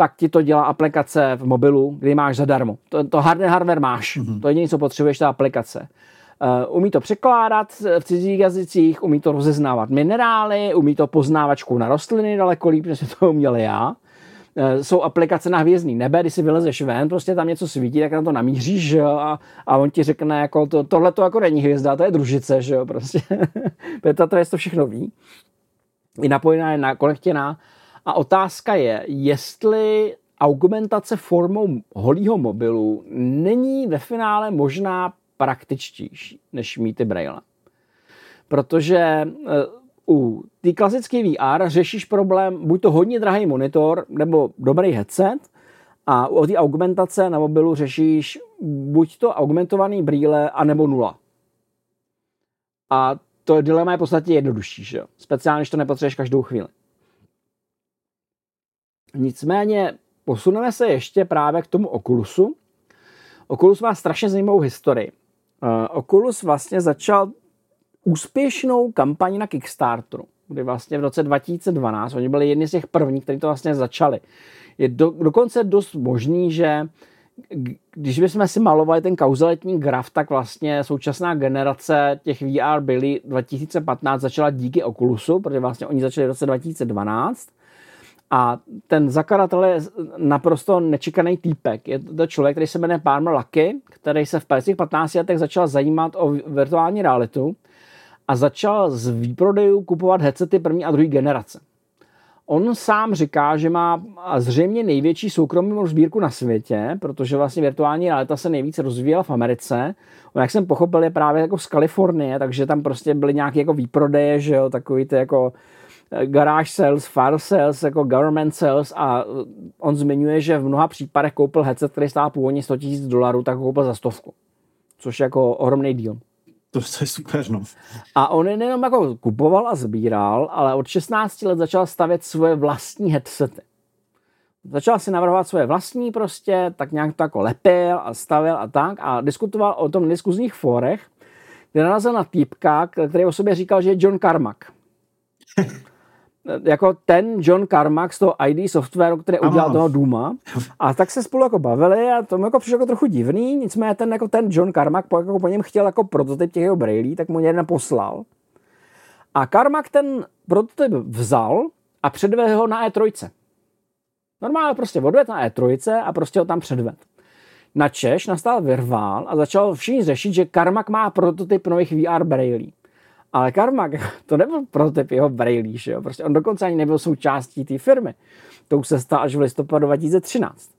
tak ti to dělá aplikace v mobilu, kdy máš zadarmo. To, to hardware, hardware máš. Mm-hmm. To je jediné, co potřebuješ, ta aplikace. Uh, umí to překládat v cizích jazycích, umí to rozeznávat minerály, umí to poznávačku na rostliny daleko líp, než to uměl já. Uh, jsou aplikace na hvězdný nebe, když si vylezeš ven, prostě tam něco svítí, tak na to namíříš že jo, a, a on ti řekne, jako to, tohle to jako není hvězda, to je družice, že jo, prostě. to je to všechno ví. I napojená je na konektěná a otázka je, jestli augmentace formou holého mobilu není ve finále možná praktičtější, než mít ty braille. Protože eh, u té klasické VR řešíš problém buď to hodně drahý monitor nebo dobrý headset a u té augmentace na mobilu řešíš buď to augmentovaný brýle, anebo nula. A to dilema je v podstatě jednodušší, že? speciálně, když to nepotřebuješ každou chvíli. Nicméně posuneme se ještě právě k tomu Oculusu. Oculus má strašně zajímavou historii. Uh, Oculus vlastně začal úspěšnou kampaň na Kickstarteru, kdy vlastně v roce 2012, oni byli jedni z těch prvních, kteří to vlastně začali. Je do, dokonce dost možný, že když bychom si malovali ten kauzaletní graf, tak vlastně současná generace těch VR byly 2015 začala díky Oculusu, protože vlastně oni začali v roce 2012 a ten zakladatel je naprosto nečekaný týpek. Je to člověk, který se jmenuje Palmer Lucky, který se v 15 letech začal zajímat o virtuální realitu a začal z výprodejů kupovat headsety první a druhé generace. On sám říká, že má zřejmě největší soukromou sbírku na světě, protože vlastně virtuální realita se nejvíc rozvíjela v Americe. On, jak jsem pochopil, je právě jako z Kalifornie, takže tam prostě byly nějaké jako výprodeje, že jo, takový ty jako garage sales, fire sales, jako government sales a on zmiňuje, že v mnoha případech koupil headset, který stál původně 100 000 dolarů, tak ho koupil za stovku. Což je jako ohromný díl.
To je super, no.
A on je nejenom jako kupoval a sbíral, ale od 16 let začal stavět svoje vlastní headsety. Začal si navrhovat svoje vlastní prostě, tak nějak to jako lepil a stavil a tak a diskutoval o tom diskuzních fórech, kde narazil na týpka, který o sobě říkal, že je John Carmack. jako ten John Carmack z toho ID softwaru, který ano. udělal toho Duma. A tak se spolu jako bavili a to mi jako přišlo jako trochu divný, nicméně ten, jako ten John Carmack po, jako po něm chtěl jako prototyp těch jeho brailí, tak mu jeden poslal. A Carmack ten prototyp vzal a předvede ho na E3. Normálně prostě odved na E3 a prostě ho tam předved. Na Češ nastal virvál a začal všichni řešit, že Karmak má prototyp nových VR brailí. Ale Karmak, to nebyl prototyp jeho brailí, že jo? Prostě on dokonce ani nebyl součástí té firmy. To už se stalo až v listopadu 2013.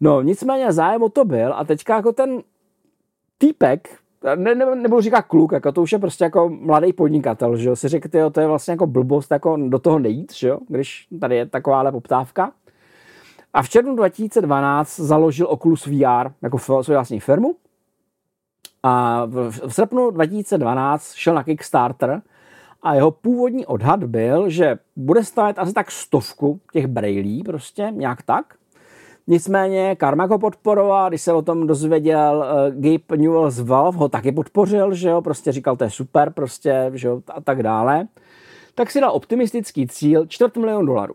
No, nicméně zájem o to byl a teďka jako ten týpek, ne, ne, nebudu říkat kluk, jako to už je prostě jako mladý podnikatel, že jo, si řekl, to je vlastně jako blbost, jako do toho nejít, že jo, když tady je takováhle poptávka. A v červnu 2012 založil Oculus VR jako svou vlastní firmu. A v, srpnu 2012 šel na Kickstarter a jeho původní odhad byl, že bude stát asi tak stovku těch brailí, prostě nějak tak. Nicméně Karmak ho podporoval, když se o tom dozvěděl uh, Gabe Newell z Valve, ho taky podpořil, že jo, prostě říkal, to je super, prostě, že jo, a tak dále. Tak si dal optimistický cíl čtvrt milion dolarů.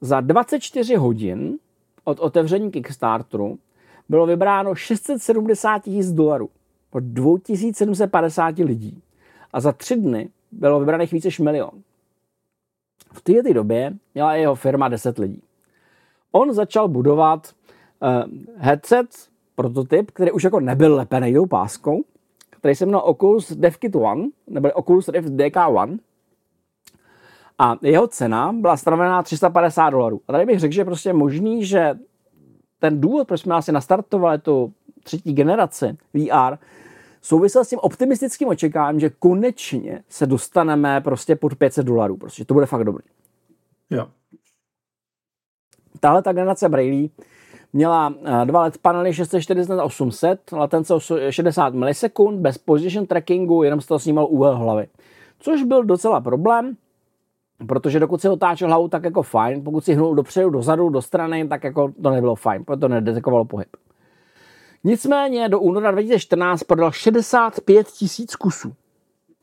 Za 24 hodin od otevření Kickstarteru bylo vybráno 670 tisíc dolarů od 2750 lidí. A za tři dny bylo vybraných více než milion. V této době měla jeho firma 10 lidí. On začal budovat uh, headset, prototyp, který už jako nebyl lepený tou páskou, který se jmenoval Oculus DevKit One, nebo Oculus Rift DK1, a jeho cena byla stanovená 350 dolarů. A tady bych řekl, že je prostě možný, že ten důvod, proč jsme asi nastartovali tu třetí generaci VR, souvisel s tím optimistickým očekáváním, že konečně se dostaneme prostě pod 500 dolarů. Prostě to bude fakt dobrý.
Jo.
Tahle ta generace Braille měla eh, dva LED panely 640 800, latence 60 milisekund, bez position trackingu, jenom z toho snímal úhel hlavy. Což byl docela problém, Protože dokud si otáčel hlavu, tak jako fajn, pokud si hnul dopředu, dozadu, do strany, tak jako to nebylo fajn, protože to nedetekovalo pohyb. Nicméně do února 2014 prodal 65 tisíc kusů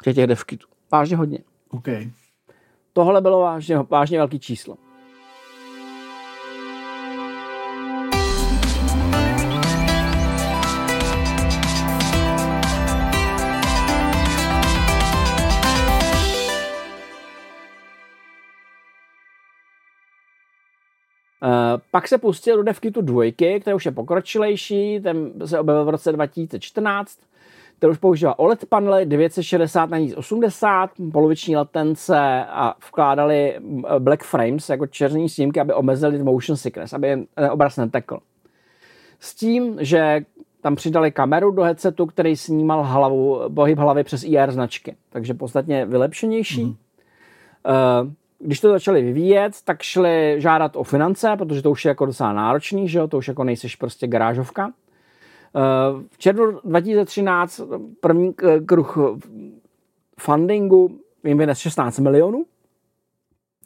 těch devkitů. Vážně hodně.
Okay.
Tohle bylo vážně, vážně velký číslo. Uh, pak se pustil do DevKitu dvojky, který už je pokročilejší, ten se objevil v roce 2014, který už používá OLED panely 960 na 80, poloviční latence a vkládali black frames jako černý snímky, aby omezili motion sickness, aby obraz netekl. S tím, že tam přidali kameru do headsetu, který snímal hlavu, pohyb hlavy přes IR značky, takže podstatně vylepšenější. Mm. Uh, když to začali vyvíjet, tak šli žádat o finance, protože to už je jako docela náročný, že jo? to už jako nejseš prostě garážovka. Eh, v červnu 2013 první kruh fundingu jim vynes 16 milionů.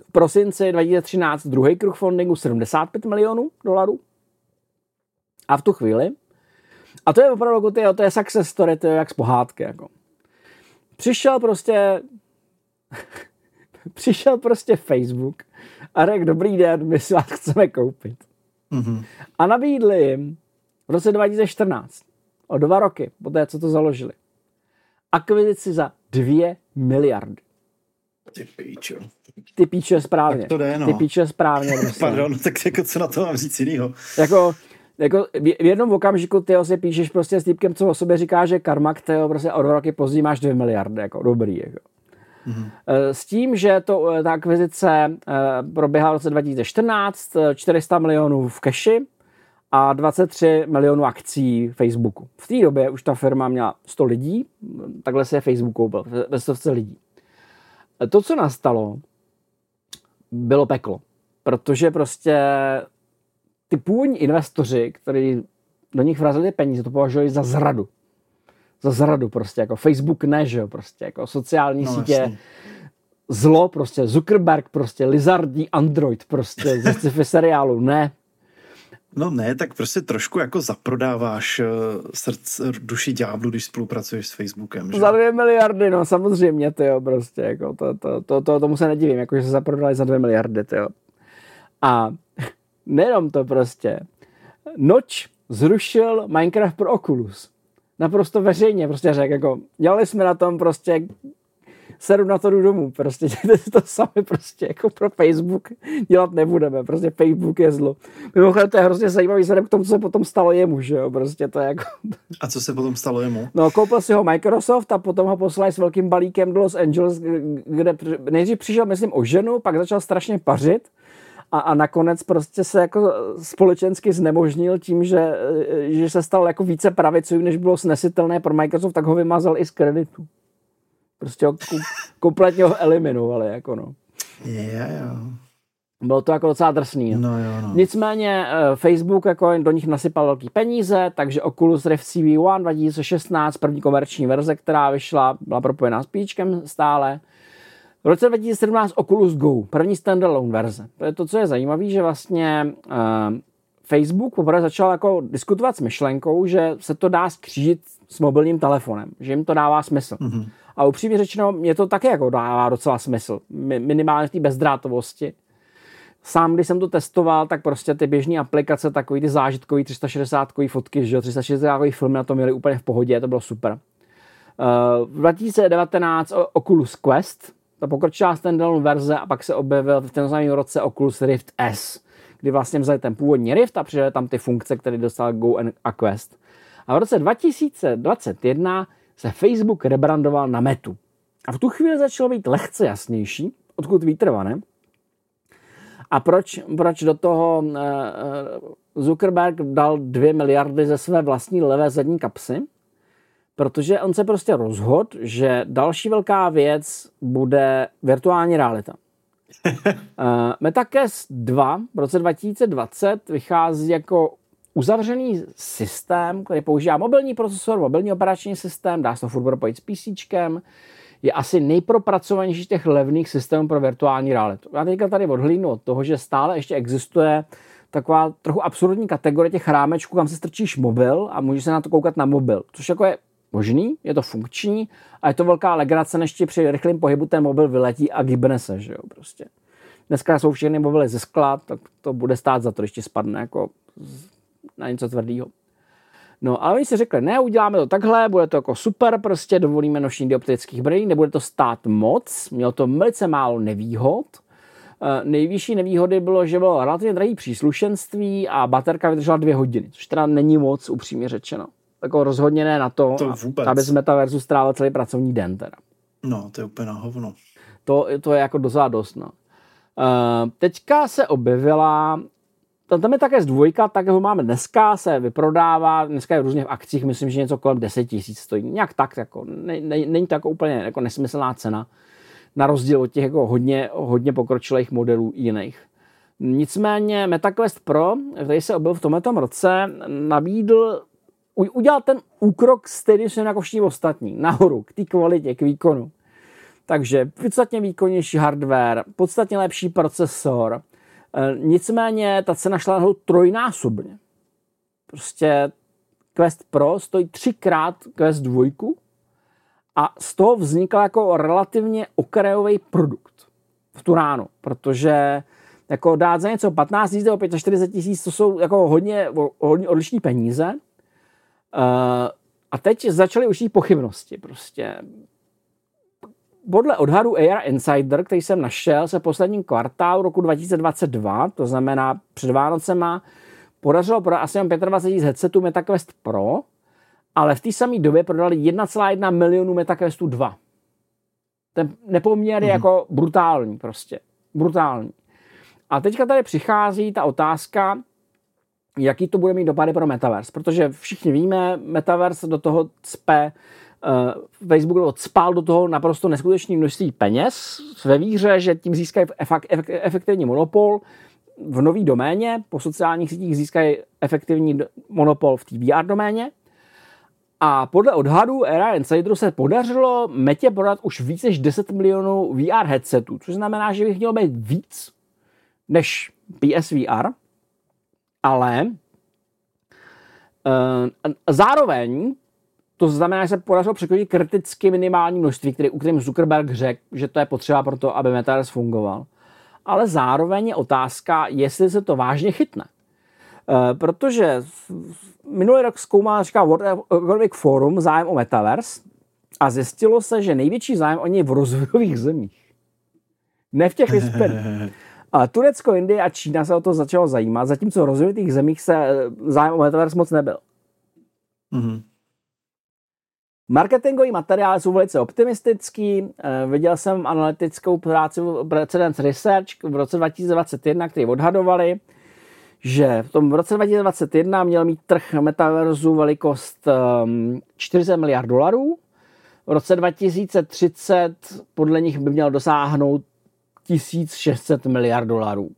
V prosinci 2013 druhý kruh fundingu 75 milionů dolarů. A v tu chvíli, a to je opravdu, to je, to je success story, to je jak z pohádky. Jako. Přišel prostě přišel prostě Facebook a řekl, dobrý den, my si vás chceme koupit. Mm-hmm. A nabídli jim v roce 2014, o dva roky, po té, co to založili, akvizici za dvě miliardy.
Ty píčo.
Ty píče správně.
Tak to jde, no.
Ty píče správně.
Prostě. Pardon, tak jako co na to mám říct jinýho?
Jako, jako v jednom okamžiku ty si píšeš prostě s týpkem, co o sobě říká, že karmak, ty prostě o dva roky později máš dvě miliardy, jako dobrý. Jako. Mm-hmm. S tím, že to, eh, ta akvizice eh, proběhla v roce 2014, 400 milionů v keši a 23 milionů akcí Facebooku. V té době už ta firma měla 100 lidí, takhle se Facebook koupil, ve stovce lidí. To, co nastalo, bylo peklo, protože prostě ty původní investoři, kteří do nich vrazili peníze, to považovali za zradu za zradu prostě, jako Facebook ne, že jo, prostě, jako sociální no, sítě, jasný. zlo prostě, Zuckerberg prostě, lizardí Android prostě, ze sci-fi seriálu, ne.
No ne, tak prostě trošku jako zaprodáváš uh, srdce, duši ďáblu, když spolupracuješ s Facebookem. Že?
Za dvě miliardy, no samozřejmě, ty jo, prostě, jako to, to, to, to, tomu se nedivím, jako že se zaprodali za dvě miliardy, ty jo. A nejenom to prostě, Noč zrušil Minecraft pro Oculus naprosto veřejně prostě řekl, jako dělali jsme na tom prostě sedu na to jdu domů, prostě to sami prostě jako pro Facebook dělat nebudeme, prostě Facebook je zlo. Mimochodem to je hrozně zajímavý vzhledem k tomu, co se potom stalo jemu, že jo, prostě to je jako...
A co se potom stalo jemu?
No, koupil si ho Microsoft a potom ho poslali s velkým balíkem do Los Angeles, kde nejdřív přišel, myslím, o ženu, pak začal strašně pařit, a, a nakonec prostě se jako společensky znemožnil tím, že, že se stal jako více pravicový, než bylo snesitelné pro Microsoft, tak ho vymazal i z kreditu. Prostě ho kompletně ho eliminovali, jako no.
Yeah, yeah.
Bylo to jako docela drsný.
No, jo, no.
Nicméně eh, Facebook jako do nich nasypal velký peníze, takže Oculus Rift CV1 2016, první komerční verze, která vyšla, byla propojená s píčkem stále. V roce 2017 Oculus Go, první standalone verze. To je to, co je zajímavé, že vlastně uh, Facebook poprvé začal jako diskutovat s myšlenkou, že se to dá skřížit s mobilním telefonem, že jim to dává smysl. Mm-hmm. A upřímně řečeno, mě to taky jako dává docela smysl. Minimálně v té bezdrátovosti. Sám, když jsem to testoval, tak prostě ty běžné aplikace, takový ty zážitkový 360 fotky, že 360 filmy na to měli úplně v pohodě, to bylo super. Uh, v 2019 Oculus Quest, ta pokročilá standalone verze a pak se objevil v ten samém roce Oculus Rift S, kdy vlastně vzali ten původní Rift a přidali tam ty funkce, které dostal Go a Quest. A v roce 2021 se Facebook rebrandoval na Metu. A v tu chvíli začalo být lehce jasnější, odkud výtrvané. A proč, proč do toho eh, eh, Zuckerberg dal dvě miliardy ze své vlastní levé zadní kapsy? Protože on se prostě rozhodl, že další velká věc bude virtuální realita. uh, MetaQuest 2 v roce 2020 vychází jako uzavřený systém, který používá mobilní procesor, mobilní operační systém, dá se to furt propojit s PC, je asi nejpropracovanější těch levných systémů pro virtuální realitu. Já teďka tady odhlídnu od toho, že stále ještě existuje taková trochu absurdní kategorie těch chrámečků, kam se strčíš mobil a můžeš se na to koukat na mobil, což jako je možný, je to funkční a je to velká legrace, než ti při rychlém pohybu ten mobil vyletí a gybne se, že jo, prostě. Dneska jsou všechny mobily ze skla, tak to bude stát za to, když ti spadne jako na něco tvrdého. No ale oni si řekli, ne, uděláme to takhle, bude to jako super, prostě dovolíme nošení dioptrických brýlí, nebude to stát moc, mělo to velice málo nevýhod. E, nejvyšší nevýhody bylo, že bylo relativně drahý příslušenství a baterka vydržela dvě hodiny, což teda není moc, upřímně řečeno jako rozhodně ne na to,
to vůbec.
aby z metaverzu strávil celý pracovní den teda.
No, to je úplně na hovno.
To, to je jako docela dost, no. Uh, teďka se objevila tam je také z dvojka, tak ho máme dneska, se vyprodává, dneska je různě v akcích, myslím, že něco kolem 10 tisíc stojí. Nějak tak, jako, ne, ne, není to jako úplně jako nesmyslná cena, na rozdíl od těch jako hodně, hodně pokročilých modelů jiných. Nicméně MetaQuest Pro, který se objevil v tomto roce, nabídl udělat ten úkrok stejný jako všichni ostatní, nahoru, k té kvalitě, k výkonu. Takže podstatně výkonnější hardware, podstatně lepší procesor, e, nicméně ta cena šla nahoru trojnásobně. Prostě Quest Pro stojí třikrát Quest 2 a z toho vznikl jako relativně okrajový produkt v tu ránu, protože jako dát za něco 15 000 nebo 45 tisíc, to jsou jako hodně, hodně odlišní peníze, a teď začaly už pochybnosti. Prostě podle odhadu AR Insider, který jsem našel, se posledním kvartálu roku 2022, to znamená před Vánocema, podařilo prodat asi 25 000 headsetů MetaQuest Pro, ale v té samé době prodali 1,1 milionu MetaQuestů 2. Ten nepoměr je mm-hmm. jako brutální prostě. Brutální. A teďka tady přichází ta otázka, jaký to bude mít dopady pro Metaverse, protože všichni víme, Metaverse do toho cpe uh, Facebook spál do toho naprosto neskutečné množství peněz ve víře, že tím získají efektivní monopol v nový doméně, po sociálních sítích získají efektivní monopol v té VR doméně. A podle odhadů Era Insideru se podařilo Metě prodat už více než 10 milionů VR headsetů, což znamená, že bych mělo být víc než PSVR, ale uh, zároveň to znamená, že se podařilo překročit kriticky minimální množství, který, u kterým Zuckerberg řekl, že to je potřeba pro to, aby Metaverse fungoval. Ale zároveň je otázka, jestli se to vážně chytne. Uh, protože minulý rok zkoumal, říká World Economic Forum zájem o Metaverse, A zjistilo se, že největší zájem o něj v rozvojových zemích. Ne v těch vyspělých. A Turecko, Indie a Čína se o to začalo zajímat, zatímco v rozvojových zemích se eh, zájem o metaverse moc nebyl. Mm-hmm. Marketingový materiály jsou velice optimistický. Eh, viděl jsem analytickou práci Precedence Research v roce 2021, který odhadovali, že v tom roce 2021 měl mít trh metaverzu velikost 40 ehm, miliard dolarů. V roce 2030 podle nich by měl dosáhnout 1600 miliard dolarů.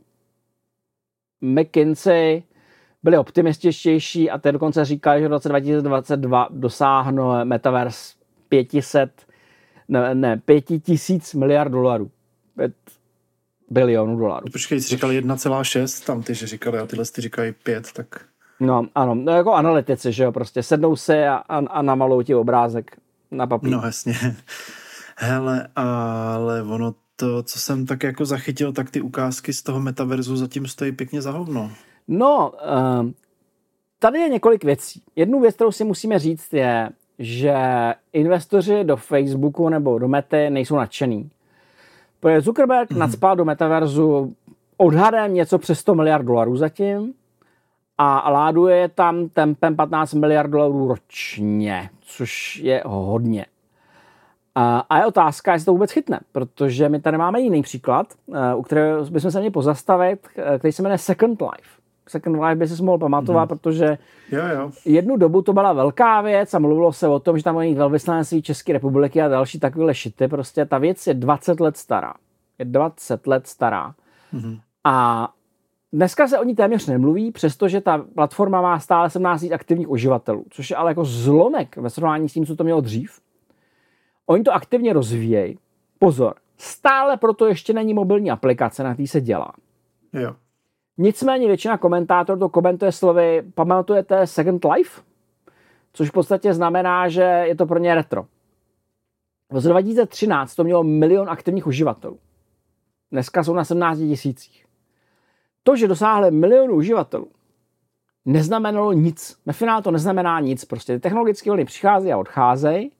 McKinsey byli optimističtější a ten dokonce říkali, že v roce 2022 dosáhnou metaverse 500, ne, ne 5000 miliard dolarů. 5 bilionů dolarů.
Počkej, jsi říkal 1,6, tam ty, že říkali a tyhle ty říkají 5, tak...
No, ano, no jako analytici, že jo, prostě sednou si a, a, a namalou ti obrázek na papír.
No, jasně. Hele, ale ono to, co jsem tak jako zachytil, tak ty ukázky z toho metaverzu zatím stojí pěkně za hovno.
No, uh, tady je několik věcí. Jednu věc, kterou si musíme říct, je, že investoři do Facebooku nebo do Mety nejsou nadšený. Protože Zuckerberg mm-hmm. nadspal do metaverzu odhadem něco přes 100 miliard dolarů zatím a láduje tam tempem 15 miliard dolarů ročně, což je hodně. A je otázka, jestli to vůbec chytne, protože my tady máme jiný příklad, eh, u kterého bychom se měli pozastavit, eh, který se jmenuje Second Life. Second Life by si mohl pamatovat, mm. protože
jo, jo.
jednu dobu to byla velká věc a mluvilo se o tom, že tam mají velvyslanectví České republiky a další takové šity. Prostě ta věc je 20 let stará. Je 20 let stará. Mm. A dneska se o ní téměř nemluví, přestože ta platforma má stále 17 aktivních uživatelů, což je ale jako zlomek ve srovnání s tím, co to mělo dřív. Oni to aktivně rozvíjejí. Pozor, stále proto ještě není mobilní aplikace, na který se dělá.
Jo.
Nicméně většina komentátorů to komentuje slovy, pamatujete Second Life? Což v podstatě znamená, že je to pro ně retro. V roce 2013 to mělo milion aktivních uživatelů. Dneska jsou na 17 tisících. To, že dosáhli milionu uživatelů, neznamenalo nic. Na finále to neznamená nic. Prostě technologické vlny přicházejí a odcházejí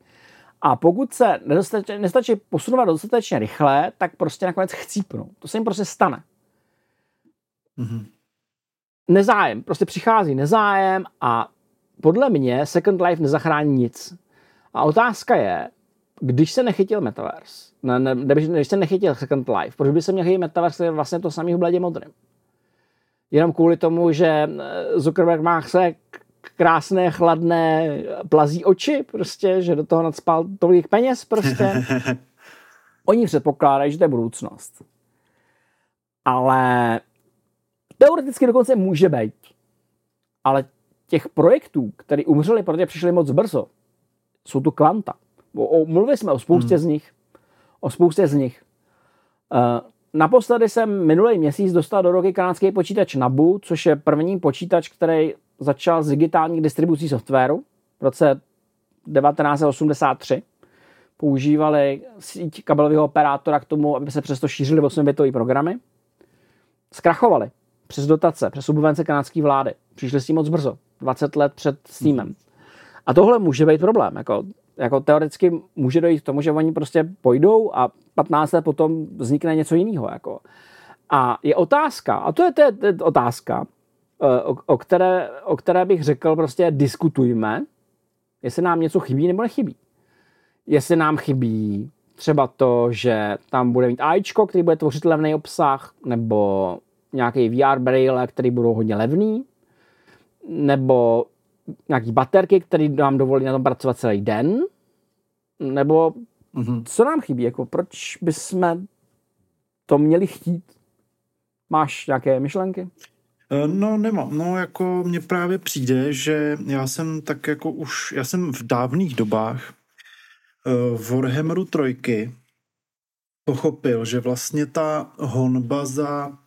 a pokud se nestačí posunovat dostatečně rychle, tak prostě nakonec chcípnou. To se jim prostě stane. Mm-hmm. Nezájem, prostě přichází nezájem a podle mě Second Life nezachrání nic. A otázka je, když se nechytil Metaverse, ne, ne, když se nechytil Second Life, proč by se měl chytit Metaverse, je vlastně to samý v bledě modrým. Jenom kvůli tomu, že eh, Zuckerberg má se krásné, chladné, plazí oči, prostě, že do toho nadspal tolik peněz, prostě. Oni předpokládají, že to je budoucnost. Ale Teoreticky dokonce může být. Ale těch projektů, které umřely, protože přišly moc brzo, jsou tu kvanta. O, o, mluvili jsme o spoustě hmm. z nich. O spoustě z nich. Uh, naposledy jsem minulý měsíc dostal do roky kanadský počítač Nabu, což je první počítač, který začal s digitální distribucí softwaru v roce 1983. Používali síť kabelového operátora k tomu, aby se přesto šířily 8-bitové programy. Zkrachovali přes dotace, přes subvence kanadské vlády. Přišli s tím moc brzo, 20 let před Steamem. A tohle může být problém. Jako, jako teoreticky může dojít k tomu, že oni prostě pojdou a 15 let potom vznikne něco jiného. Jako. A je otázka, a to je, to je, to je otázka, o, o, které, o které bych řekl prostě diskutujme, jestli nám něco chybí nebo nechybí. Jestli nám chybí třeba to, že tam bude mít AIčko, který bude tvořit levný obsah, nebo nějaký VR braille, který budou hodně levný, nebo nějaký baterky, které nám dovolí na tom pracovat celý den, nebo mm-hmm. co nám chybí, jako proč bychom to měli chtít? Máš nějaké myšlenky?
Eh, no nemám, no jako mně právě přijde, že já jsem tak jako už, já jsem v dávných dobách v Warhammeru trojky pochopil, že vlastně ta honba za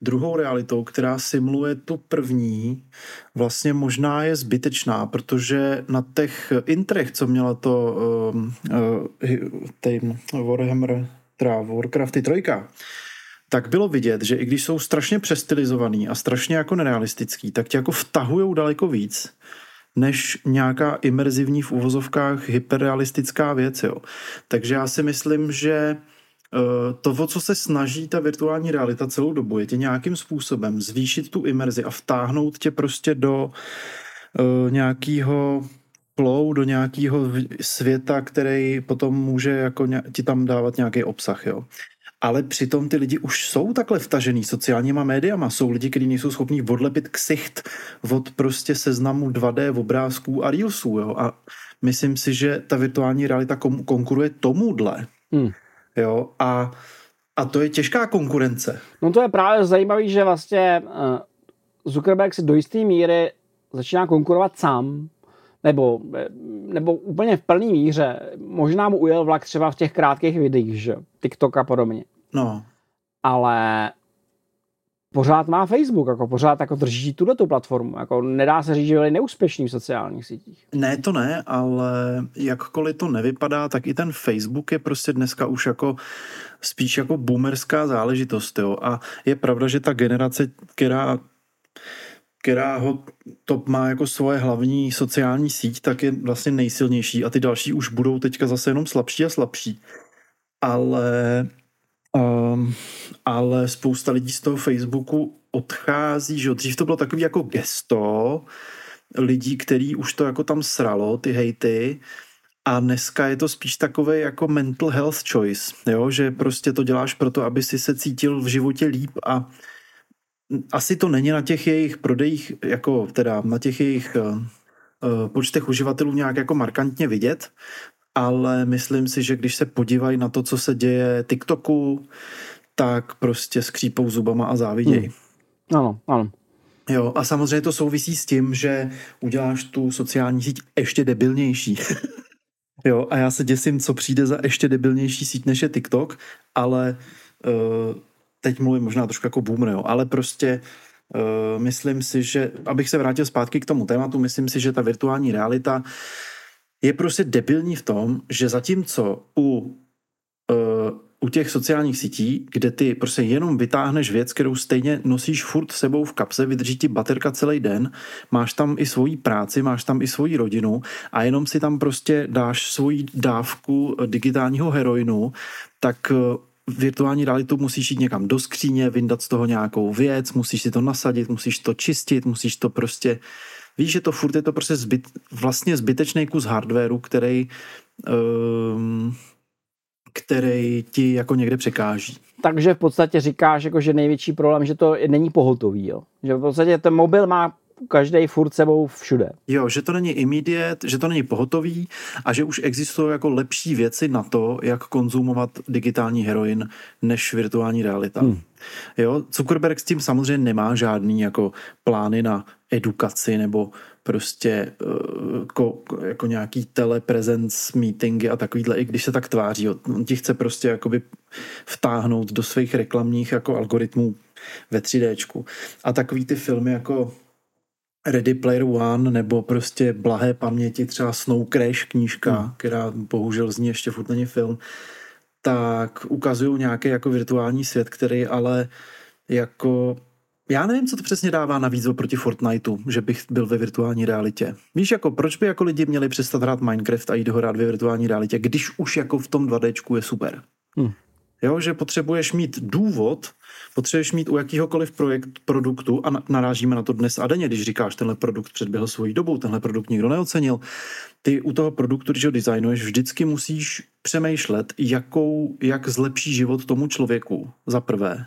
druhou realitou, která simuluje tu první, vlastně možná je zbytečná, protože na těch intrech, co měla to uh, uh, ten Warhammer, teda Warcrafty trojka, tak bylo vidět, že i když jsou strašně přestylizovaný a strašně jako nerealistický, tak tě jako vtahujou daleko víc, než nějaká imerzivní v uvozovkách hyperrealistická věc. Jo. Takže já si myslím, že eh, to, o co se snaží ta virtuální realita celou dobu, je tě nějakým způsobem zvýšit tu imerzi a vtáhnout tě prostě do uh, nějakého flow, do nějakého světa, který potom může jako ti tam dávat nějaký obsah. Jo ale přitom ty lidi už jsou takhle vtažený sociálníma médiama. Jsou lidi, kteří nejsou schopní odlepit ksicht od prostě seznamu 2D obrázků a reelsů. Jo? A myslím si, že ta virtuální realita konkuruje tomuhle. Hmm. Jo? A, a to je těžká konkurence.
No to je právě zajímavé, že vlastně uh, Zuckerberg si do jisté míry začíná konkurovat sám, nebo, nebo úplně v plné míře. Možná mu ujel vlak třeba v těch krátkých videích, že TikTok a podobně.
No.
Ale pořád má Facebook, jako pořád jako drží tuto tu platformu. Jako nedá se říct, že byli neúspěšní v sociálních sítích.
Ne, to ne, ale jakkoliv to nevypadá, tak i ten Facebook je prostě dneska už jako spíš jako boomerská záležitost. Jo? A je pravda, že ta generace, která která ho top má jako svoje hlavní sociální síť, tak je vlastně nejsilnější a ty další už budou teďka zase jenom slabší a slabší. Ale Um, ale spousta lidí z toho Facebooku odchází, že dřív to bylo takový jako gesto lidí, který už to jako tam sralo, ty hejty, a dneska je to spíš takové jako mental health choice, jo? že prostě to děláš proto, aby si se cítil v životě líp a asi to není na těch jejich prodejích, jako teda na těch jejich uh, počtech uživatelů nějak jako markantně vidět, ale myslím si, že když se podívají na to, co se děje TikToku, tak prostě skřípou zubama a závidějí.
Hmm. Ano, ano.
Jo, a samozřejmě to souvisí s tím, že uděláš tu sociální síť ještě debilnější. jo, a já se děsím, co přijde za ještě debilnější síť, než je TikTok, ale uh, teď mluvím možná trošku jako boomer, jo, ale prostě uh, myslím si, že, abych se vrátil zpátky k tomu tématu, myslím si, že ta virtuální realita je prostě debilní v tom, že zatímco u, uh, u těch sociálních sítí, kde ty prostě jenom vytáhneš věc, kterou stejně nosíš furt sebou v kapse, vydrží ti baterka celý den, máš tam i svoji práci, máš tam i svoji rodinu a jenom si tam prostě dáš svoji dávku digitálního heroinu, tak virtuální realitu musíš jít někam do skříně, vyndat z toho nějakou věc, musíš si to nasadit, musíš to čistit, musíš to prostě Víš, že to furt je to prostě zbyt, vlastně zbytečný kus hardwareu, který, um, který ti jako někde překáží.
Takže v podstatě říkáš, jako, že největší problém, že to není pohotový. Jo? Že v podstatě ten mobil má každý furt sebou všude.
Jo, že to není immediate, že to není pohotový a že už existují jako lepší věci na to, jak konzumovat digitální heroin než virtuální realita. Hmm. Jo, Zuckerberg s tím samozřejmě nemá žádný jako plány na edukaci nebo prostě jako, jako nějaký telepresence meetingy a takovýhle, i když se tak tváří. On ti chce prostě jakoby vtáhnout do svých reklamních jako algoritmů ve 3Dčku. A takový ty filmy jako Ready Player One nebo prostě Blahé paměti, třeba Snow Crash knížka, hmm. která bohužel zní ještě furt není film, tak ukazují nějaký jako virtuální svět, který ale jako já nevím, co to přesně dává navíc proti Fortniteu, že bych byl ve virtuální realitě. Víš, jako proč by jako lidi měli přestat hrát Minecraft a jít ho hrát ve virtuální realitě, když už jako v tom 2Dčku je super. Hmm. Jo, že potřebuješ mít důvod, potřebuješ mít u jakýhokoliv projekt, produktu a narážíme na to dnes a denně, když říkáš, tenhle produkt předběhl svoji dobu, tenhle produkt nikdo neocenil. Ty u toho produktu, když ho designuješ, vždycky musíš přemýšlet, jakou, jak zlepší život tomu člověku, za prvé.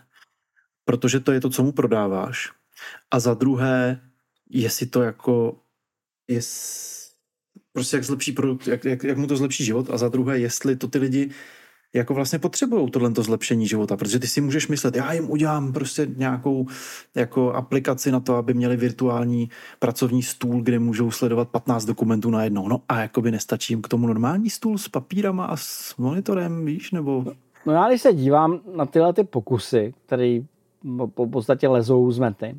Protože to je to, co mu prodáváš. A za druhé, jestli to jako, jest, prostě jak zlepší produkt, jak, jak, jak mu to zlepší život a za druhé, jestli to ty lidi jako vlastně potřebují tohle zlepšení života, protože ty si můžeš myslet, já jim udělám prostě nějakou jako aplikaci na to, aby měli virtuální pracovní stůl, kde můžou sledovat 15 dokumentů na jednou. No a jakoby nestačí jim k tomu normální stůl s papírama a s monitorem, víš, nebo...
No já když se dívám na tyhle ty pokusy, které po podstatě lezou z mety,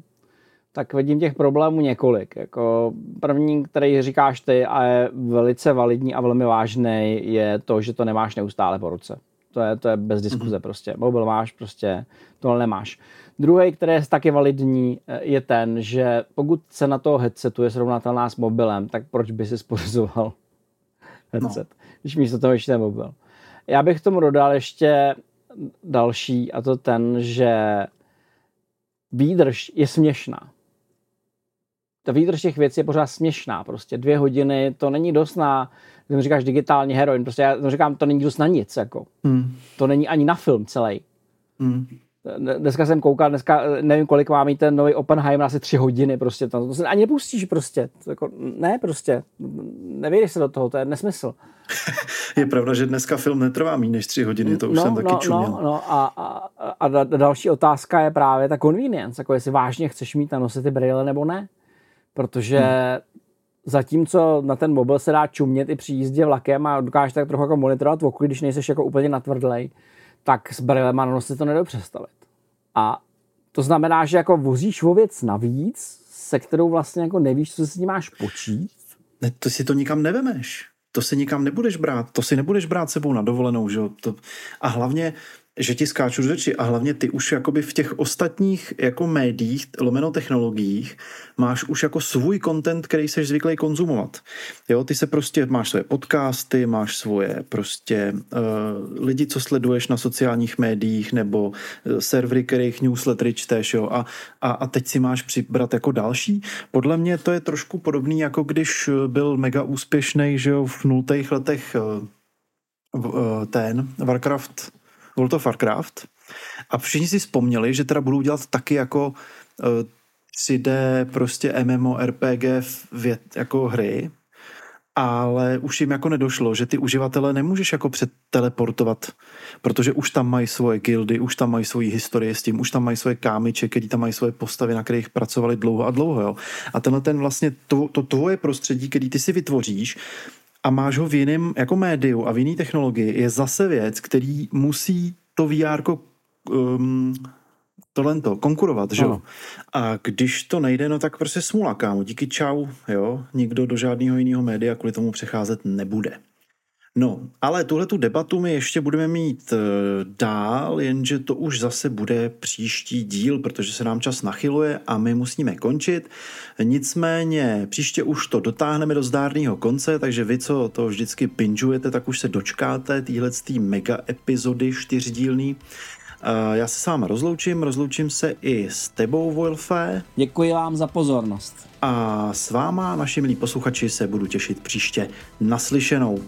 tak vidím těch problémů několik. Jako první, který říkáš ty a je velice validní a velmi vážný, je to, že to nemáš neustále po ruce. To je, to je bez diskuze mm-hmm. prostě. Mobil máš, prostě tohle nemáš. Druhý, který je taky validní, je ten, že pokud se na toho headsetu je srovnatelná s mobilem, tak proč by si sporizoval headset, no. když místo toho ještě mobil. Já bych tomu dodal ještě další, a to ten, že výdrž je směšná. Ta výdrž těch věcí je pořád směšná. Prostě dvě hodiny, to není dost na, když říkáš digitální heroin, prostě já říkám, to není dost na nic. Jako. Hmm. To není ani na film celý. Hmm. Dneska jsem koukal, dneska nevím, kolik má mít ten nový Oppenheimer, asi tři hodiny prostě. To, to se ani nepustíš prostě. To jako, ne prostě. Nevěříš se do toho, to je nesmysl.
je pravda, že dneska film netrvá méně než tři hodiny, to už no, jsem taky
no,
čuměl.
No, no a, a, a, další otázka je právě ta convenience, jako jestli vážně chceš mít na nose ty brýle nebo ne. Protože hmm. zatímco na ten mobil se dá čumět i při jízdě vlakem a dokážeš tak trochu jako monitorovat okolí, když nejseš jako úplně natvrdlej, tak s brýlema na nose to nedou představit. A to znamená, že jako vozíš o věc navíc, se kterou vlastně jako nevíš, co si s ní máš počít.
Ne, to si to nikam nevemeš. To si nikam nebudeš brát. To si nebudeš brát sebou na dovolenou. Že? To, a hlavně že ti skáču do řeči a hlavně ty už jakoby v těch ostatních jako médiích, lomeno technologiích, máš už jako svůj content, který jsi zvyklý konzumovat. Jo, ty se prostě, máš svoje podcasty, máš svoje prostě uh, lidi, co sleduješ na sociálních médiích nebo uh, servery, kterých newslettery čteš, jo, a, a, a teď si máš přibrat jako další. Podle mě to je trošku podobný, jako když byl mega úspěšný, že jo, v nultých letech uh, ten Warcraft World of Warcraft a všichni si vzpomněli, že teda budou dělat taky jako uh, eh, 3D prostě MMORPG vět, jako hry, ale už jim jako nedošlo, že ty uživatele nemůžeš jako předteleportovat, protože už tam mají svoje guildy, už tam mají svoji historie s tím, už tam mají svoje kámiče, který tam mají svoje postavy, na kterých pracovali dlouho a dlouho. Jo. A tenhle ten vlastně to, to tvoje prostředí, který ty si vytvoříš, a máš ho v jiném jako médiu a v jiné technologii, je zase věc, který musí to VR um, tohle to, konkurovat, že jo? A když to nejde, no tak prostě smula, kámo, díky čau, jo? Nikdo do žádného jiného média kvůli tomu přecházet nebude. No, ale tuhle tu debatu my ještě budeme mít e, dál, jenže to už zase bude příští díl, protože se nám čas nachyluje a my musíme končit. Nicméně příště už to dotáhneme do zdárného konce, takže vy, co to vždycky pinžujete, tak už se dočkáte téhle mega epizody čtyřdílný. E, já se s váma rozloučím, rozloučím se i s tebou, Wolfe.
Děkuji vám za pozornost.
A s váma, naši milí posluchači, se budu těšit příště naslyšenou.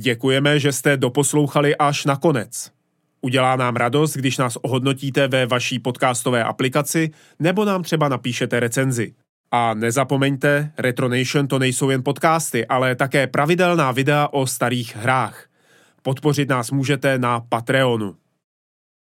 Děkujeme, že jste doposlouchali až na konec. Udělá nám radost, když nás ohodnotíte ve vaší podcastové aplikaci nebo nám třeba napíšete recenzi. A nezapomeňte, Retronation to nejsou jen podcasty, ale také pravidelná videa o starých hrách. Podpořit nás můžete na Patreonu.